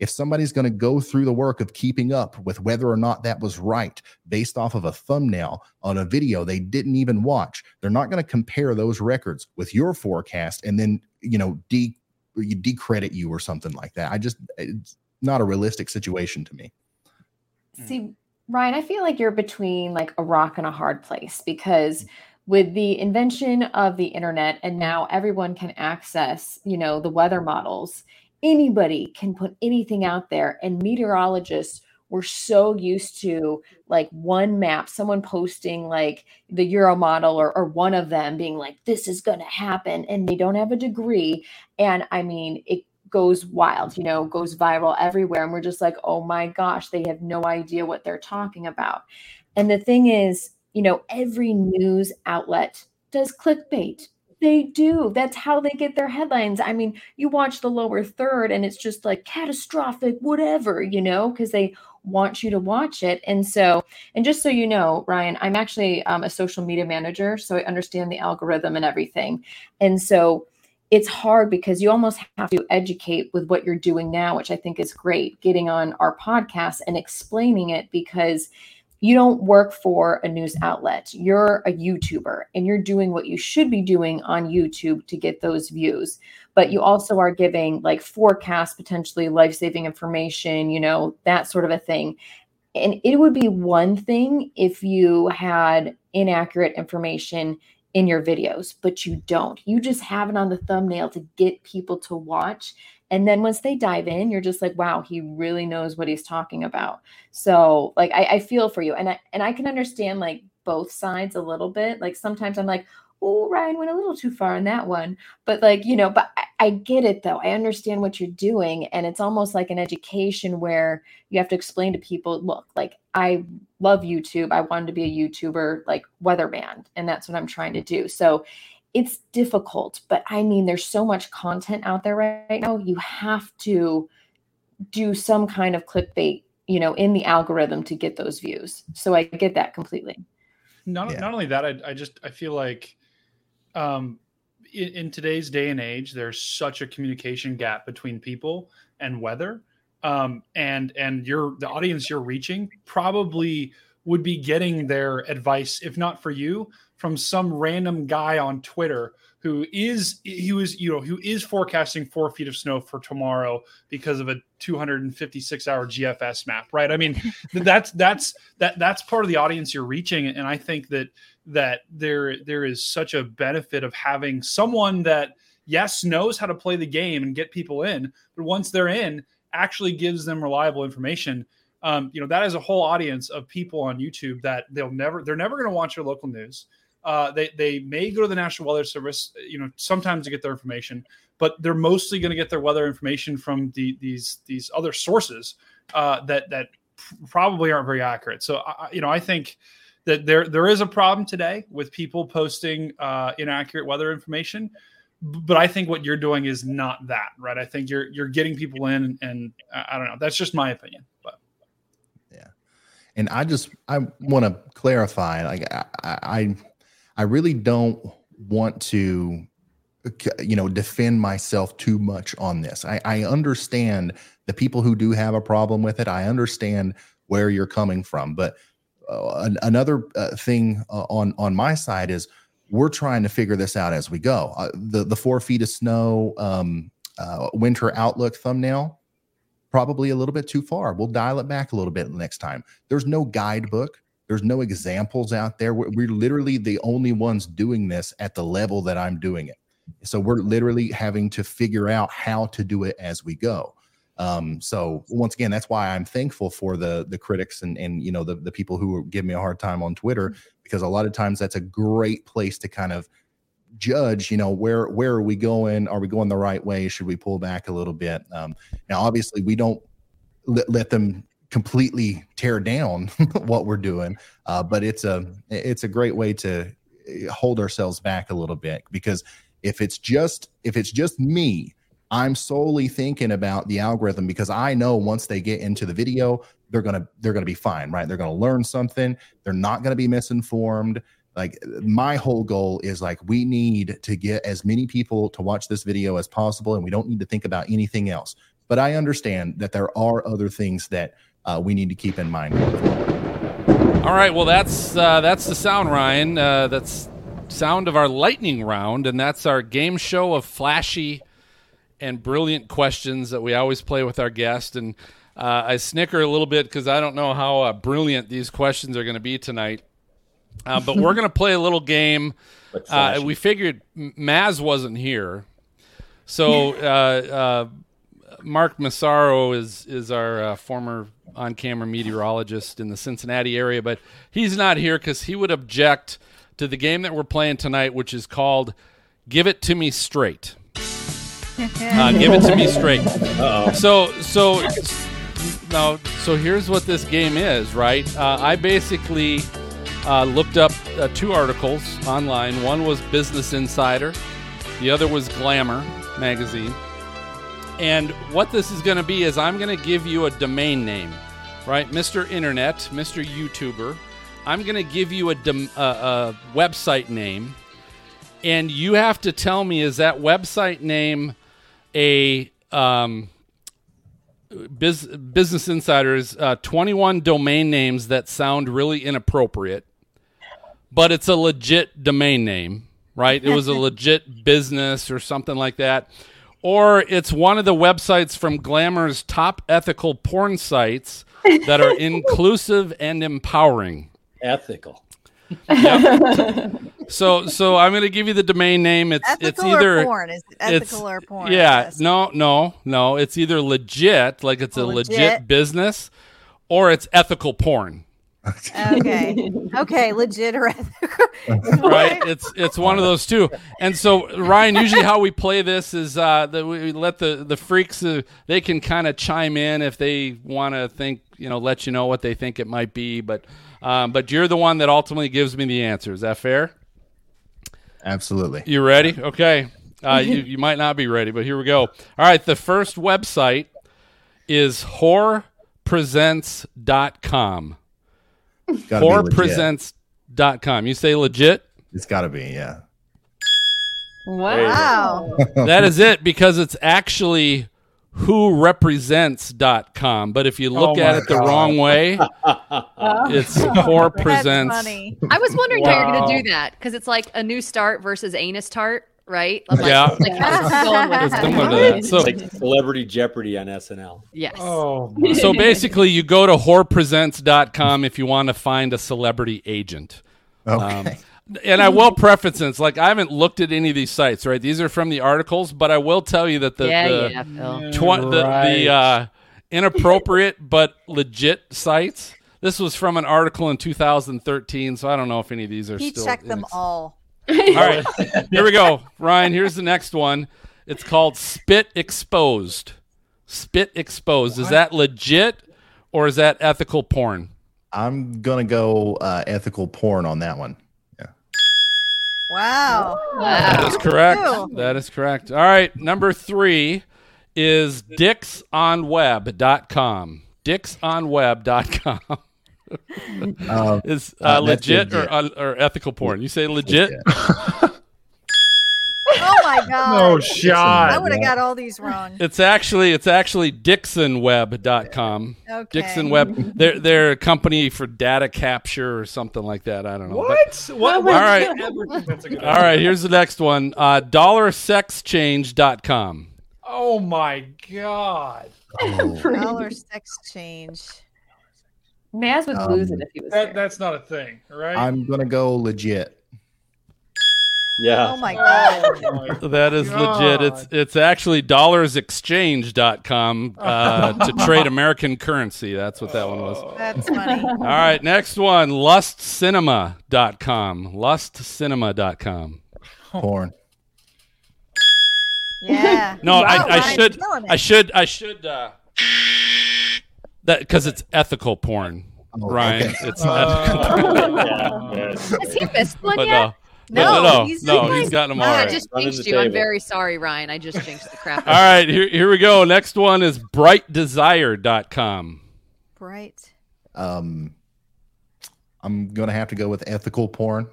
if somebody's going to go through the work of keeping up with whether or not that was right based off of a thumbnail on a video they didn't even watch, they're not going to compare those records with your forecast and then, you know, de- you decredit you or something like that. I just, it's not a realistic situation to me. See, Ryan, I feel like you're between like a rock and a hard place because mm. With the invention of the internet and now everyone can access, you know, the weather models. Anybody can put anything out there and meteorologists were so used to like one map someone posting like the euro model or, or one of them being like this is going to happen and they don't have a degree. And i mean it goes wild you know goes viral everywhere and we're just like oh my gosh they have no idea what they're talking about. And the thing is you know every news outlet does clickbait they do. That's how they get their headlines. I mean, you watch the lower third and it's just like catastrophic, whatever, you know, because they want you to watch it. And so, and just so you know, Ryan, I'm actually um, a social media manager. So I understand the algorithm and everything. And so, it's hard because you almost have to educate with what you're doing now, which I think is great, getting on our podcast and explaining it because you don't work for a news outlet. You're a YouTuber and you're doing what you should be doing on YouTube to get those views. But you also are giving like forecasts, potentially life saving information, you know, that sort of a thing. And it would be one thing if you had inaccurate information in your videos, but you don't. You just have it on the thumbnail to get people to watch. And then once they dive in, you're just like, wow, he really knows what he's talking about. So like I, I feel for you. And I and I can understand like both sides a little bit. Like sometimes I'm like, oh, Ryan went a little too far on that one. But like, you know, but I, I, get it though. I understand what you're doing. And it's almost like an education where you have to explain to people, look, like I love YouTube. I wanted to be a YouTuber, like weatherman. And that's what I'm trying to do. So it's difficult, but I mean, there's so much content out there right, right now. You have to do some kind of clickbait, you know, in the algorithm to get those views. So I get that completely. Not, yeah. not only that, I, I just, I feel like, um, in, in, today's day and age, there's such a communication gap between people and weather. Um, and, and your, the audience you're reaching probably would be getting their advice, if not for you, from some random guy on Twitter who is he was you know who is forecasting four feet of snow for tomorrow because of a 256 hour GFS map, right? I mean, that's that's that that's part of the audience you're reaching, and I think that that there there is such a benefit of having someone that yes knows how to play the game and get people in, but once they're in, actually gives them reliable information. Um, you know that is a whole audience of people on YouTube that they'll never they're never going to watch your local news. Uh, they they may go to the National Weather Service, you know, sometimes to get their information, but they're mostly going to get their weather information from the, these these other sources uh, that that probably aren't very accurate. So, I, you know, I think that there there is a problem today with people posting uh, inaccurate weather information. But I think what you're doing is not that, right? I think you're you're getting people in, and, and I don't know. That's just my opinion, but yeah. And I just I want to clarify, like I, I I really don't want to you know defend myself too much on this. I, I understand the people who do have a problem with it. I understand where you're coming from but uh, another uh, thing uh, on on my side is we're trying to figure this out as we go. Uh, the the four feet of snow um, uh, winter outlook thumbnail probably a little bit too far. We'll dial it back a little bit next time. There's no guidebook there's no examples out there. We're, we're, literally the only ones doing this at the level that I'm doing it. So we're literally having to figure out how to do it as we go. Um, so once again, that's why I'm thankful for the the critics and and you know the the people who give me a hard time on Twitter because a lot of times that's a great place to kind of judge you know where where are we going are we going the right way should we pull back a little bit um, now obviously we don't let, let them completely tear down what we're doing. Uh, but it's a it's a great way to eh, hold ourselves back a little bit because if it's just if it's just me, I'm solely thinking about the algorithm because I know once they get into the video, they're gonna they're gonna be fine, right? They're gonna learn something. They're not gonna be misinformed. Like my whole goal is like we need to get as many people to watch this video as possible, and we don't need to think about anything else. But I understand that there are other things that uh, we need to keep in mind. All right, well that's uh, that's the sound, Ryan. Uh, that's sound of our lightning round, and that's our game show of flashy and brilliant questions that we always play with our guest. And uh, I snicker a little bit because I don't know how uh, brilliant these questions are going to be tonight. Uh, but we're going to play a little game. Uh, we figured Maz wasn't here, so uh, uh, Mark Massaro is is our uh, former on camera meteorologist in the Cincinnati area, but he's not here because he would object to the game that we're playing tonight, which is called "Give It to Me Straight." uh, give it to me straight. Uh-oh. So so now so here's what this game is, right? Uh, I basically uh, looked up uh, two articles online. One was Business Insider, the other was Glamour magazine. And what this is going to be is I'm going to give you a domain name, right? Mr. Internet, Mr. YouTuber. I'm going to give you a, dom- uh, a website name, and you have to tell me is that website name a um, Biz- Business Insider's uh, 21 domain names that sound really inappropriate, but it's a legit domain name, right? It was a legit business or something like that or it's one of the websites from Glamour's top ethical porn sites that are inclusive and empowering. Ethical. Yep. so so I'm going to give you the domain name. It's ethical it's either or porn. Is ethical or porn? Yeah, no, no, no. It's either legit, like it's a legit, legit business, or it's ethical porn. Okay. okay. Legit or right. It's it's one of those two. And so Ryan, usually how we play this is uh, that we let the the freaks uh, they can kind of chime in if they want to think you know let you know what they think it might be. But um, but you're the one that ultimately gives me the answer. Is that fair? Absolutely. You ready? Okay. Uh, you, you might not be ready, but here we go. All right. The first website is whorepresents.com. Horrorpresents.com. You say legit? It's got to be, yeah. Wow. that is it because it's actually who represents.com. But if you look oh at it God. the wrong way, it's whore presents. I was wondering wow. how you're going to do that because it's like a new start versus anus tart right? Like, yeah, like it's similar to that. So, like Celebrity Jeopardy on SNL. Yes. Oh, so basically, you go to whorepresents.com if you want to find a celebrity agent. Okay. Um, and I will preface this, like I haven't looked at any of these sites, right? These are from the articles, but I will tell you that the Yeah, the, yeah, Phil. tw- the, the uh, inappropriate but legit sites. This was from an article in 2013, so I don't know if any of these are He still. checked them inex- all. All right, here we go, Ryan. Here's the next one. It's called Spit Exposed. Spit Exposed. Is that legit or is that ethical porn? I'm gonna go uh, ethical porn on that one. Yeah. Wow. That is correct. Ew. That is correct. All right. Number three is dicksonweb.com. Dicksonweb.com. Um, is uh, uh, that's legit, Or, or ethical porn? You say legit? Oh my god. No shot. I would have got all these wrong. It's actually it's actually DixonWeb.com. Okay. Dixon Web. They're they're a company for data capture or something like that. I don't know. But- What? What? All right. That's a good all right. Here's the next one. Uh, DollarSexChange.com. Oh my god. Dollar sex change. Maz would Um, lose it if he was That there. that's not a thing, right? I'm gonna go legit. Yeah. Oh my god. Oh my That is legit. It's it's actually dollarsexchange.com uh, to trade American currency. That's what that one was. That's funny. All right, next one, lustcinema.com. Lustcinema.com. Porn. Yeah. No, Wow, I, I Ryan's should killing it. I should I should uh that cuz it's ethical porn. Oh, Ryan, okay. it's Uh, ethical. Has he missed one But yet? no. No, No, no, he's- no, he's he's gotten them all I right. just Running jinxed the you. I'm very sorry, Ryan. I just jinxed the crap. All right, here here we go. Next one is brightdesire.com. Bright. Um, I'm gonna have to go with ethical porn.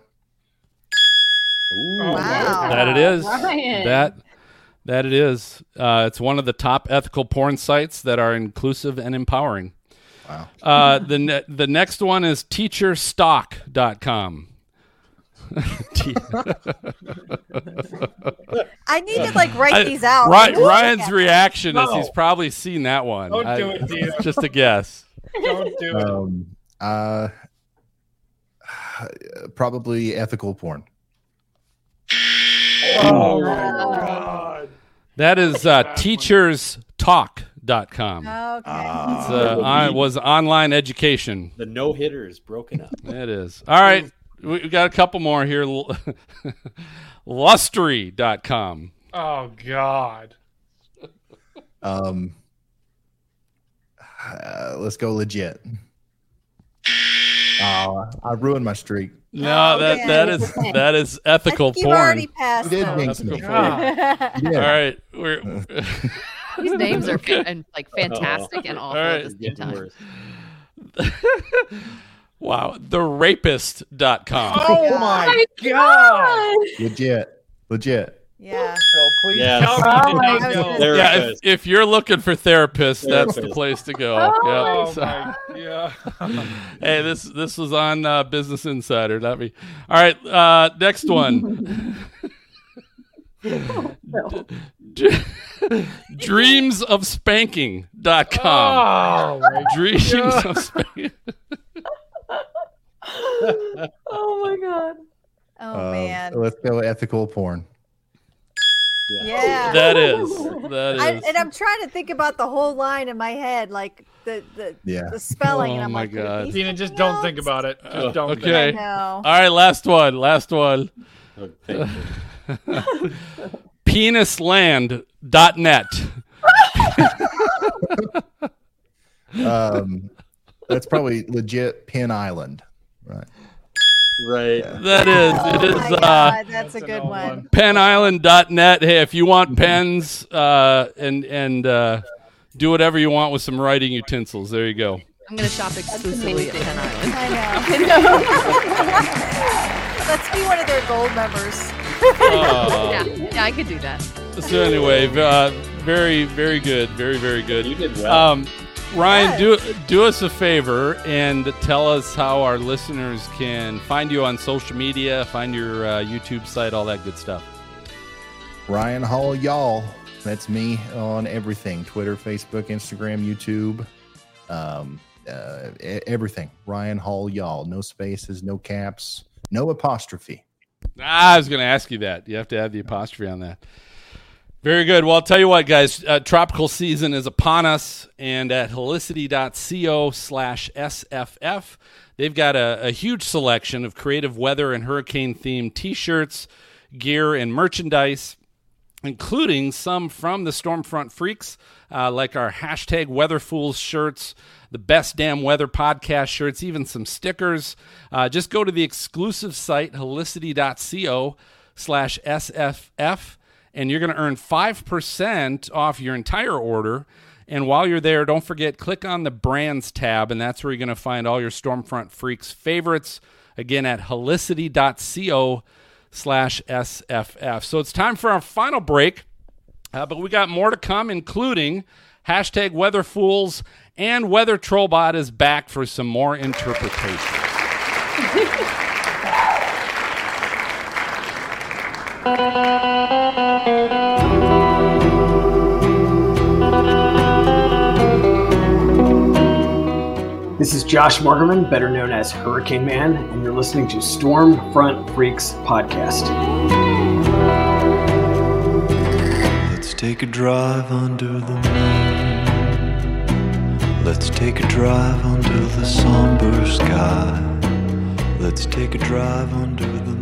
Ooh, Wow. That it is. Ryan. That that it is. Uh, it's one of the top ethical porn sites that are inclusive and empowering. Wow. Uh, the ne- the next one is teacherstock.com. Te- I need to like write I- these out. Ry- Ryan's at- reaction is he's probably seen that one. Don't I- do it, Dino. it's just a guess. Don't do it. Um, uh, probably ethical porn. Oh my god. That is uh, teacherstalk.com. Okay. It's, uh, on, was online education. The no hitter is broken up. It is. All right. We we got a couple more here. Lustry.com. Oh god. Um, uh, let's go legit. Oh, I ruined my streak. No, Oh, that okay. that is that is I ethical think you've already passed You did those. jinx me. God. Yeah. right. We're uh. These names are fa- and like oh. fantastic and awful All right. at the same Getting time. worse. wow. TheRapist.com. Oh, oh my god. Legit. Legit. Yeah. So please Yes. tell me Oh, did I not was go. gonna- There Yeah, if, if you're looking for therapists, that's the place to go. Oh, Yeah. Oh So- my yeah. hey, this this was on uh, Business Insider, not me. All right, uh, next one. D- dreamsofspanking.com. Oh Dreams God. of spanking. oh my god. Oh Uh, man. Let's go ethical porn. Yeah. That is. That I, and I'm trying to think about the whole line in my head, like the the, Yeah. the spelling, and Oh I'm my like, could it God. be Dina, just don't think about it. Just don't. okay. I. All right, last one. Last one. Oh, thank you. Penisland.net. Um, that's probably legit Pin Island. Right. Right. That is. Oh It is. my Uh, God, that's, That's a an good old one. one. penisland.net. Hey, if you want pens uh, and and uh, do whatever you want with some writing utensils, there you go. I'm going to shop exclusively at Pen Island. I know. Let's be one of their gold members. Yeah, yeah, I could do that. So anyway, uh, very very good, very very good. You did well. Um, Ryan, do do us a favor and tell us how our listeners can find you on social media, find your uh, YouTube site, all that good stuff. Ryan Hall, y'all. That's me on everything Twitter, Facebook, Instagram, YouTube, um, uh, everything. Ryan Hall, y'all. No spaces, no caps. No apostrophe. Ah, I was going to ask you that. You have to add the apostrophe on that. Very good. Well, I'll tell you what, guys. Uh, tropical season is upon us, and at helicity.co slash SFF, they've got a, a huge selection of creative weather and hurricane themed t shirts, gear, and merchandise, including some from the Stormfront Freaks, uh, like our hashtag WeatherFools shirts, the Best Damn Weather podcast shirts, even some stickers. Uh, just go to the exclusive site, helicity.co slash SFF and you're going to earn 5% off your entire order. And while you're there, don't forget, click on the brands tab, and that's where you're going to find all your Stormfront Freaks favorites. Again, at helicity.co slash SFF. So it's time for our final break, uh, but we got more to come, including hashtag Weather Fools and Weather Trollbot is back for some more interpretations. This is Josh Morgerman, better known as Hurricane Man, and you're listening to Storm Front Freaks podcast. Let's take a drive under the moon. Let's take a drive under the somber sky. Let's take a drive under the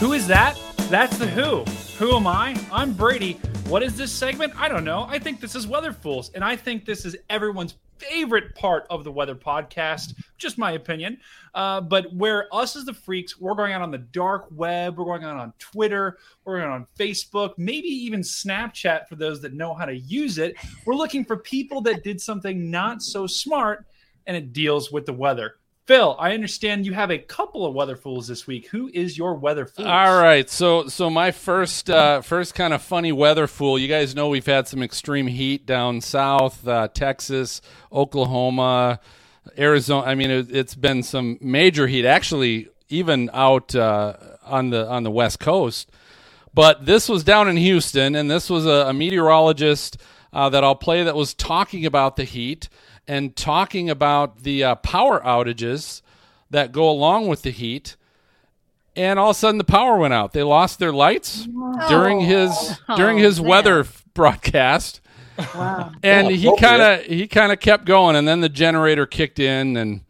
Who is that? That's the Who. Who am I? I'm Brady. What is this segment? I don't know. I think this is Weather Fools, and I think this is everyone's favorite part of the weather podcast. Just my opinion. Uh, but where us as the freaks, we're going out on the dark web, we're going out on Twitter, we're going on Facebook, maybe even Snapchat for those that know how to use it. We're looking for people that did something not so smart, and it deals with the weather. Phil, I understand you have a couple of weather fools this week. Who is your weather fool? All right, so so my first uh, first kind of funny weather fool. You guys know we've had some extreme heat down south, uh, Texas, Oklahoma, Arizona. I mean, it, has been some major heat. Actually, even out uh, on the on the west coast. But this was down in Houston, and this was a, a meteorologist uh, that I'll play that was talking about the heat and talking about the uh, power outages that go along with the heat. And all of a sudden, the power went out. They lost their lights oh. during his oh, during his man. weather broadcast. Wow. And he kind of he kind of kept going, and then the generator kicked in, and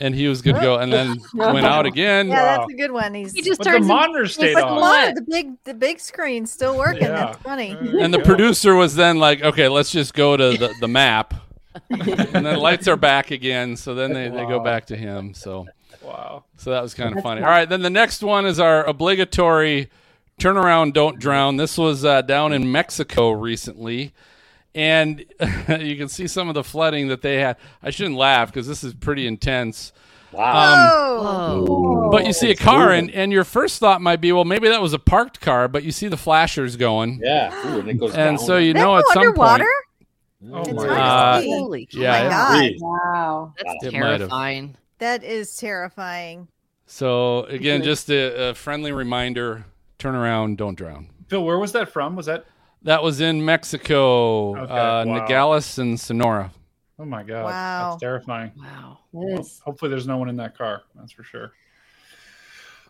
and he was good to go, and then went out again. Yeah, wow. that's a good one. He's he just turns the monitor stayed on. The big the big screen still working. Yeah. That's funny. And the producer was then like, "Okay, let's just go to the, the map." And then lights are back again. So then they, wow. they go back to him. So wow. So that was kind of funny. All right, then the next one is our obligatory turnaround, don't drown. This was uh, down in Mexico recently. And you can see some of the flooding that they had. I shouldn't laugh because this is pretty intense. Wow. Um, but you see a car, and, and your first thought might be, well, maybe that was a parked car, but you see the flashers going. Yeah. Ooh, and, and so you know at some underwater? point. Oh it's my god! Holy yeah, oh my god! Wow, that's terrifying. That is terrifying. So again, just a, a, friendly reminder: turn around, don't drown. Phil, where was that from? Was that? That was in Mexico, okay, uh, wow. Nogales and Sonora. Oh my god! Wow, that's terrifying. Wow. Hopefully, there's no one in that car. That's for sure.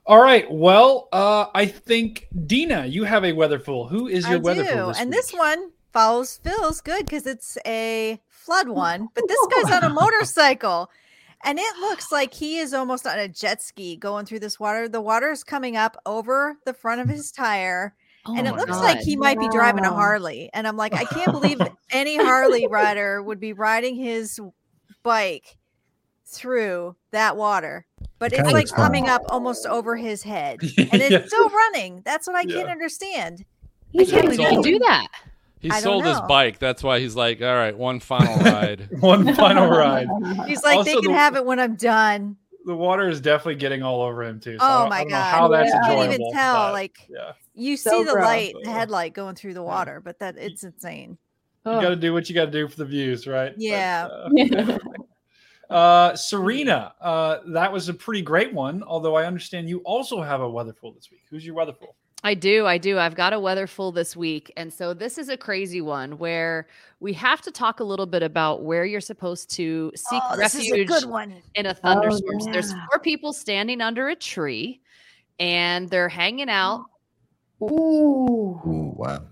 All right. Well, uh, I think Dina, you have a weather fool. Who is your I weather do. fool? This and week? this one follows Phil's good because it's a flood one, but this guy's on a motorcycle. And it looks like he is almost on a jet ski going through this water. The water is coming up over the front of his tire. Oh and it looks God. like he might wow. be driving a Harley. And I'm like, I can't believe any Harley rider would be riding his bike through that water. But it's like coming up almost over his head. And it's yeah. still running. That's what I yeah. can't understand. I can't believe you can do that. He I sold his bike. That's why he's like, all right, one final ride. one final ride. He's like, also, they can the, have it when I'm done. The water is definitely getting all over him too. So oh my god! how that's yeah. enjoyable. You can't even tell. But, like, yeah. you so see the gross. light, the headlight going through the water, but that it's insane. You got to do what you got to do for the views, right? Yeah. But, uh, uh, Serena, uh, that was a pretty great one. Although I understand you also have a weather pool this week. Who's your weather fool? I do. I do. I've got a weatherful this week. And so this is a crazy one where we have to talk a little bit about where you're supposed to seek Oh, this is a refuge good one. in a Oh, thunderstorm. So there's four people standing under a tree and they're hanging out. Ooh. Ooh, wow.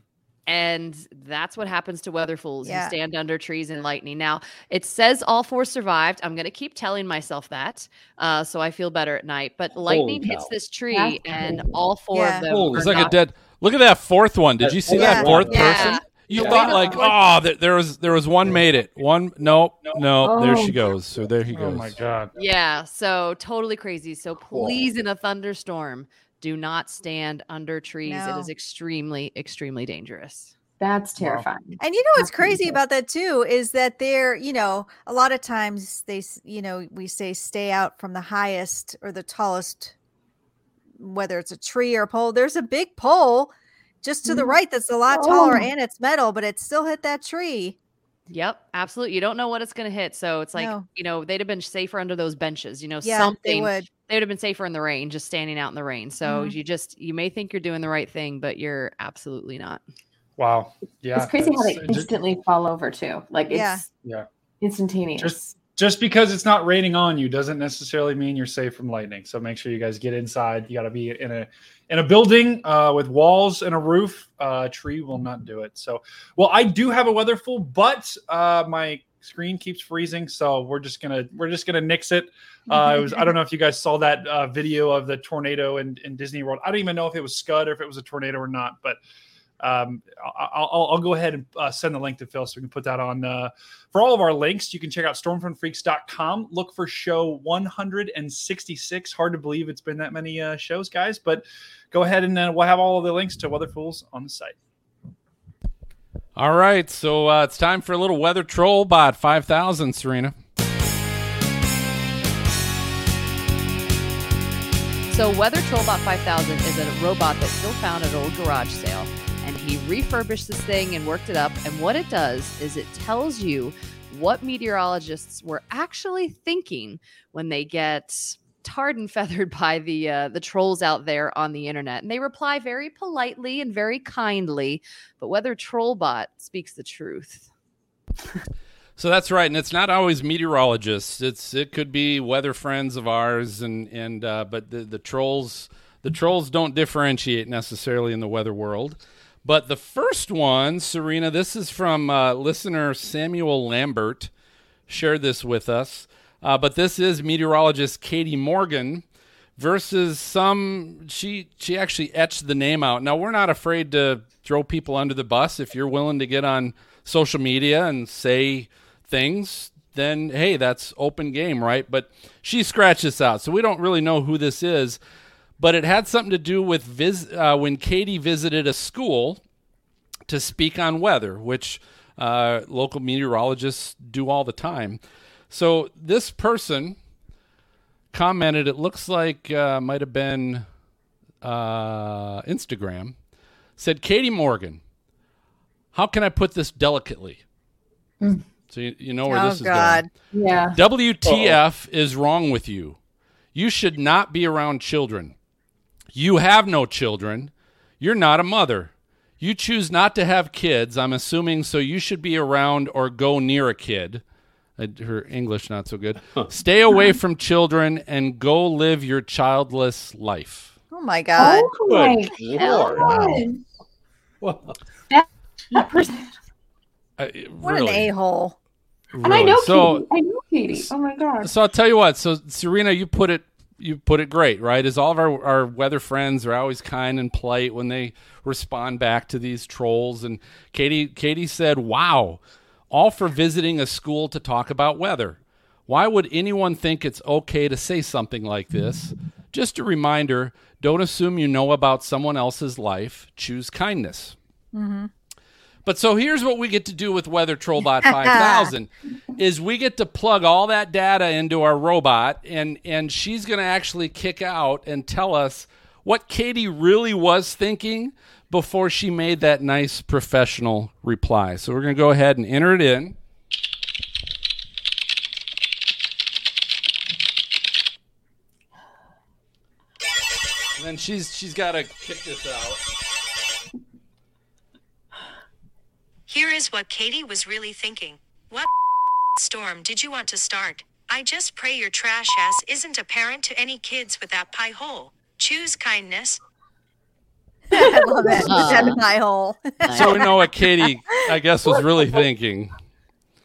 And that's what happens to weather fools. Yeah. You stand under trees and lightning. Now, it says all four survived. I'm going to keep telling myself that uh, so I feel better at night. But lightning hits cow. this tree, That's and crazy. all four Yeah. of them. Holy It's like a dead. Look at that fourth one. Did you see Yeah. that fourth Yeah. person? You Yeah. thought like, oh, there, there was there was one made it. One, no, no, there she goes. So there he goes. Oh my god. Yeah, so totally crazy. So please, in a thunderstorm, do not stand under trees. It No. is extremely, extremely dangerous. That's terrifying. And you know what's That's crazy about that too is that they're, you know, a lot of times they, you know, we say stay out from the highest or the tallest, whether it's a tree or a pole. There's a big pole just to the Mhm. right that's a lot taller Oh. and it's metal, but it still hit that tree. Yep, absolutely. You don't know what it's going to hit, so it's like No. you know they'd have been safer under those benches. You know, Yeah, something they would. they would have been safer in the rain, just standing out in the rain. So Mhm. you just you may think you're doing the right thing, but you're absolutely not. Wow. Yeah. it's crazy how they that's- just, instantly fall over too. Like it's Yeah. Yeah. instantaneous. Just- just because it's not raining on you doesn't necessarily mean you're safe from lightning. So make sure you guys get inside. You got to be in a in a building uh, with walls and a roof. Uh, tree will not do it. So, well, I do have a weather full, but uh, my screen keeps freezing, so we're just gonna we're just gonna nix it. Uh, it was I don't know if you guys saw that uh, video of the tornado in, in Disney World. I don't even know if it was Scud or if it was a tornado or not, but um, I- I'll, I'll, I'll go ahead and uh, send the link to Phil so we can put that on. Uh, for all of our links, you can check out stormfrontfreaks.com. Look for show 166. Hard to believe it's been that many uh, shows, guys, but go ahead and uh, we'll have all of the links to Weather Fools on the site. All right, so uh, it's time for a little weather troll bot 5000, Serena. So Weather Trollbot 5000 is a robot that Phil found at an old garage sale, and he refurbished this thing and worked it up. And what it does is it tells you what meteorologists were actually thinking when they get tarred and feathered by the uh, the trolls out there on the internet, and they reply very politely and very kindly. But Weather Trollbot speaks the truth. So that's right, and it's not always meteorologists. It's it could be weather friends of ours, and and uh, but the the trolls the trolls don't differentiate necessarily in the weather world. But the first one, Serena, this is from uh, listener Samuel Lambert, shared this with us. Uh, but this is meteorologist Katie Morgan versus some. She she actually etched the name out. Now we're not afraid to throw people under the bus if you're willing to get on social media and say things. Then hey, that's open game, right? But she scratched this out, so we don't really know who this is but it had something to do with vis- uh, when Katie visited a school to speak on weather, which uh, local meteorologists do all the time. So this person commented, it looks like uh, might have been uh, Instagram, said, Katie Morgan, how can I put this delicately? So you, you know where Oh, this is God. going. Yeah. WTF is wrong with you? You should not be around children. You have no children. You're not a mother. You choose not to have kids, I'm assuming, so you should be around or go near a kid. Uh, Her English not so good. Stay away from children and go live your childless life. Oh my God. Oh my Good God. Lord. That, that person. Uh, What an a hole. And I know So, Katie. I know Katie. Oh my God. So I'll tell you what. So Serena, you put it you put it great, right? As all of our, our weather friends are always kind and polite when they respond back to these trolls. And Katie Katie said, "Wow, all for visiting a school to talk about weather. Why would anyone think it's okay to say something like this? Just a reminder: don't assume you know about someone else's life. Choose kindness." Mm-hmm. But so here's what we get to do with Weather Trollbot 5000 is we get to plug all that data into our robot and and she's going to actually kick out and tell us what Katie really was thinking before she made that nice professional reply. So we're going to go ahead and enter it in. And then she's she's got to kick this out. Here is what Katie was really thinking. What storm did you want to start? I just pray your trash ass isn't a parent to any kids with that pie hole. Choose kindness. I love it. Uh-huh. That pie hole. So we know what Katie, I guess, was really thinking.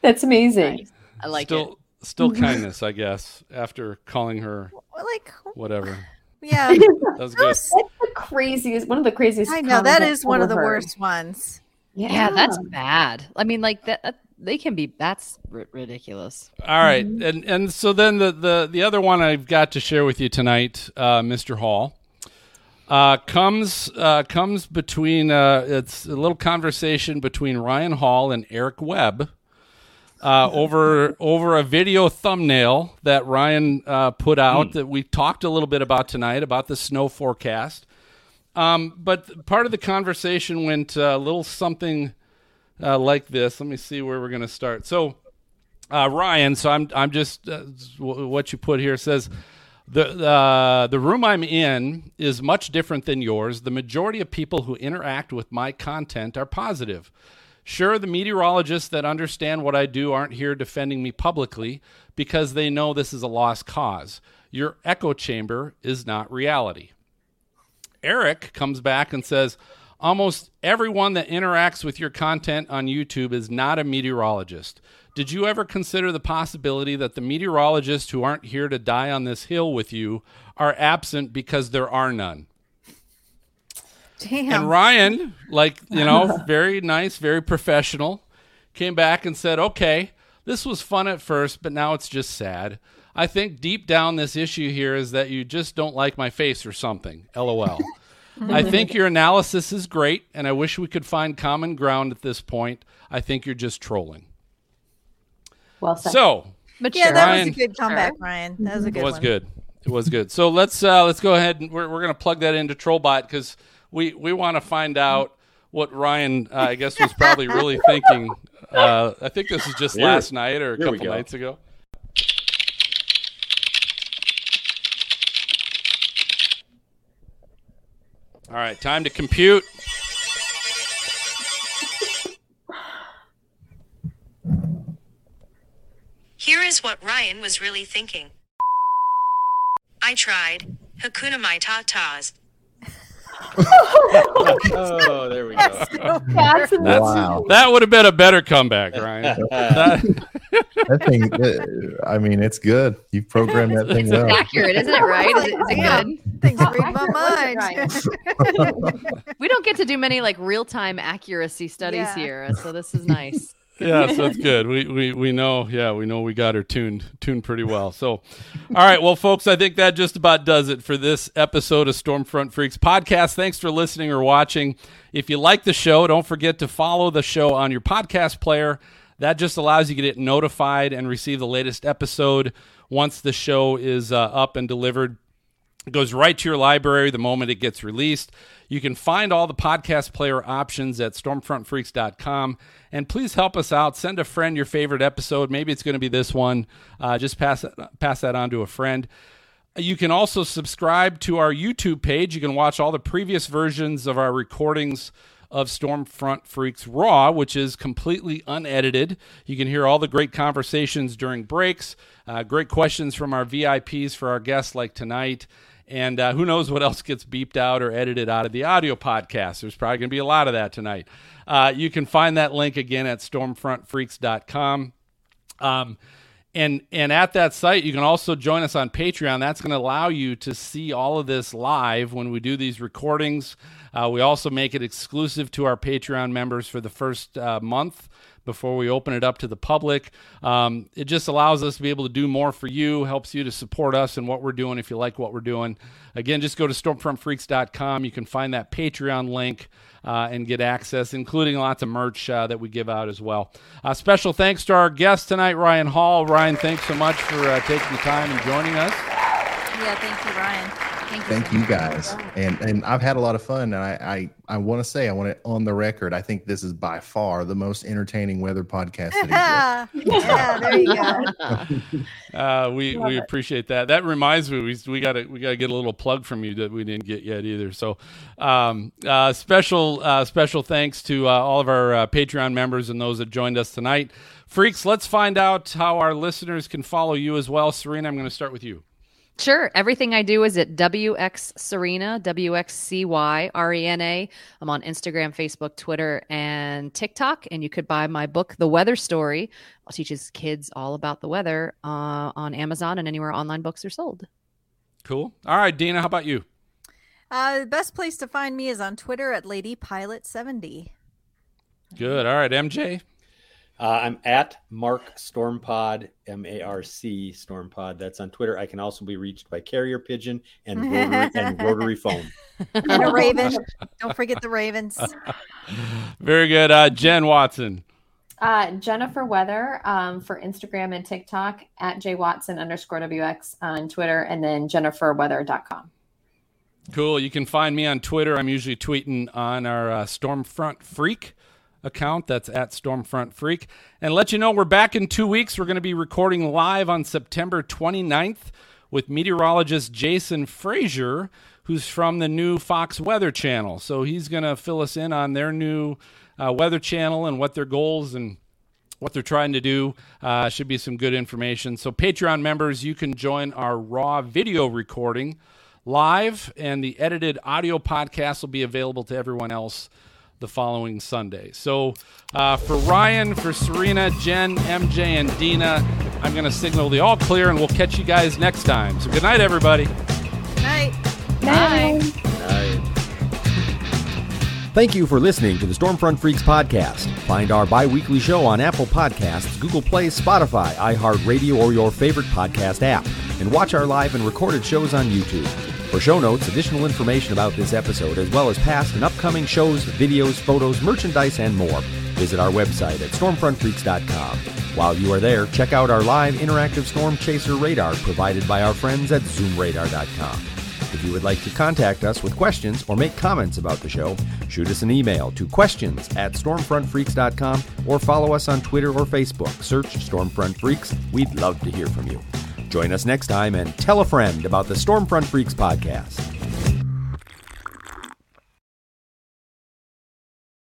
That's amazing. I like still, it. Still kindness, I guess, after calling her like whatever. Yeah, that was good. That's the craziest. One of the craziest. I know that comments is I've one of the heard. worst ones. Yeah. that's bad. I mean, like that. that- They can be. That's r- ridiculous. All right, and and so then the the the other one I've got to share with you tonight, uh, Mr. Hall, uh, comes uh, comes between uh, it's a little conversation between Ryan Hall and Eric Webb. Uh, over over a video thumbnail that Ryan uh, put out that we talked a little bit about tonight about the snow forecast. Um, but part of the conversation went uh, a little something uh, like this. Let me see where we're going to start. So, uh, Ryan, so I'm I'm just uh, what you put here says the uh, the room I'm in is much different than yours. The majority of people who interact with my content are positive. Sure, the meteorologists that understand what I do aren't here defending me publicly because they know this is a lost cause. Your echo chamber is not reality. Eric comes back and says, Almost everyone that interacts with your content on YouTube is not a meteorologist. Did you ever consider the possibility that the meteorologists who aren't here to die on this hill with you are absent because there are none? Damn. And Ryan, like, you know, very nice, very professional, came back and said, okay, this was fun at first, but now it's just sad. I think deep down, this issue here is that you just don't like my face or something. LOL. I think your analysis is great, and I wish we could find common ground at this point. I think you're just trolling. Well said. So, yeah, that Ryan- was a good comeback, Ryan. That was a good one. it was one. good. It was good. So let's uh, let's go ahead and we're we're gonna plug that into Trollbot because we we want to find out what Ryan uh, I guess was probably really thinking. Uh, I think this is just Here- last night or a here couple nights ago. All right, time to compute. Here is what Ryan was really thinking. I tried. Hakuna my tatas. Oh, there we go. That's That's, Wow. That would have been a better comeback, Ryan. That- That thing, uh, I mean, it's good. You programmed that thing It's well. accurate, isn't it? Right? Is it, is it Damn. good? Things read my mind. We don't get to do many like real time accuracy studies Yeah. here, so this is nice. Yeah, so that's good. We, we we know, yeah, we know we got her tuned tuned pretty well. So, all right, well, folks, I think that just about does it for this episode of Stormfront Freaks podcast. Thanks for listening or watching. If you like the show, don't forget to follow the show on your podcast player. That just allows you to get notified and receive the latest episode once the show is uh, up and delivered. It goes right to your library the moment it gets released. You can find all the podcast player options at stormfrontfreaks.com. And please help us out. Send a friend your favorite episode. Maybe it's going to be this one. Uh, just pass pass that on to a friend. You can also subscribe to our YouTube page. You can watch all the previous versions of our recordings of Stormfront Freaks Raw, which is completely unedited. You can hear all the great conversations during breaks, uh, great questions from our VIPs for our guests like tonight. And uh, who knows what else gets beeped out or edited out of the audio podcast? There's probably going to be a lot of that tonight. Uh, you can find that link again at stormfrontfreaks.com. Um, and and at that site, you can also join us on Patreon. That's going to allow you to see all of this live when we do these recordings. Uh, we also make it exclusive to our Patreon members for the first uh, month before we open it up to the public. Um, it just allows us to be able to do more for you, helps you to support us and what we're doing if you like what we're doing. Again, just go to stormfrontfreaks.com. You can find that Patreon link uh, and get access, including lots of merch uh, that we give out as well. Uh, special thanks to our guest tonight, Ryan Hall. Ryan, thanks so much for uh, taking the time and joining us. Yeah, thank you, Ryan. Thank, Thank you, guys. And and I've had a lot of fun. And I I, I want to say I want it on the record. I think this is by far the most entertaining weather podcast. yeah, there you go. Uh, we we appreciate that. That reminds me, we we got to we got to get a little plug from you that we didn't get yet either. So, um, uh, special uh, special thanks to uh, all of our uh, Patreon members and those that joined us tonight. Freaks, let's find out how our listeners can follow you as well. Cyrena, I'm going to start with you. Sure. Everything I do is at WX Cyrena, W X C Y R E N A. I'm on Instagram, Facebook, Twitter, and TikTok. And you could buy my book, The Weather Story. It teaches kids all about the weather uh, on Amazon and anywhere online books are sold. Cool. All right, Dina, how about you? Uh, the best place to find me is on Twitter at LadyPilot70. Good. All right, MJ. Uh, I'm at Marc Stormpod, M A R C Stormpod. That's on Twitter. I can also be reached by carrier pigeon and rotary, and rotary phone. And a raven. Don't forget the ravens. Very good. Uh, Jen Watson. Uh, Jennifer Weather um, for Instagram and TikTok at jwatson underscore WX on Twitter and then jenniferweather.com. Cool. You can find me on Twitter. I'm usually tweeting on our uh, Stormfront Freak account. That's at Stormfront Freak. And let you know we're back in two weeks. We're going to be recording live on September 29th with meteorologist Jason Frazier, who's from the new Fox Weather Channel. So he's going to fill us in on their new uh, weather channel and what their goals and what they're trying to do. Uh, should be some good information. So, Patreon members, you can join our raw video recording live, and the edited audio podcast will be available to everyone else the following Sunday. So uh, for Ryan, for Cyrena, Jen, MJ, and Dina, I'm going to signal the all clear, and we'll catch you guys next time. So good night, everybody. Night. Night. Night. Thank you for listening to the Stormfront Freaks podcast. Find our bi weekly show on Apple Podcasts, Google Play, Spotify, iHeartRadio, or your favorite podcast app. And watch our live and recorded shows on YouTube. For show notes, additional information about this episode, as well as past and upcoming shows, videos, photos, merchandise, and more, visit our website at stormfrontfreaks.com. While you are there, check out our live interactive storm chaser radar provided by our friends at zoomradar.com. If you would like to contact us with questions or make comments about the show, shoot us an email to questions at stormfrontfreaks.com or follow us on Twitter or Facebook. Search Stormfront Freaks. We'd love to hear from you. Join us next time and tell a friend about the Stormfront Freaks podcast.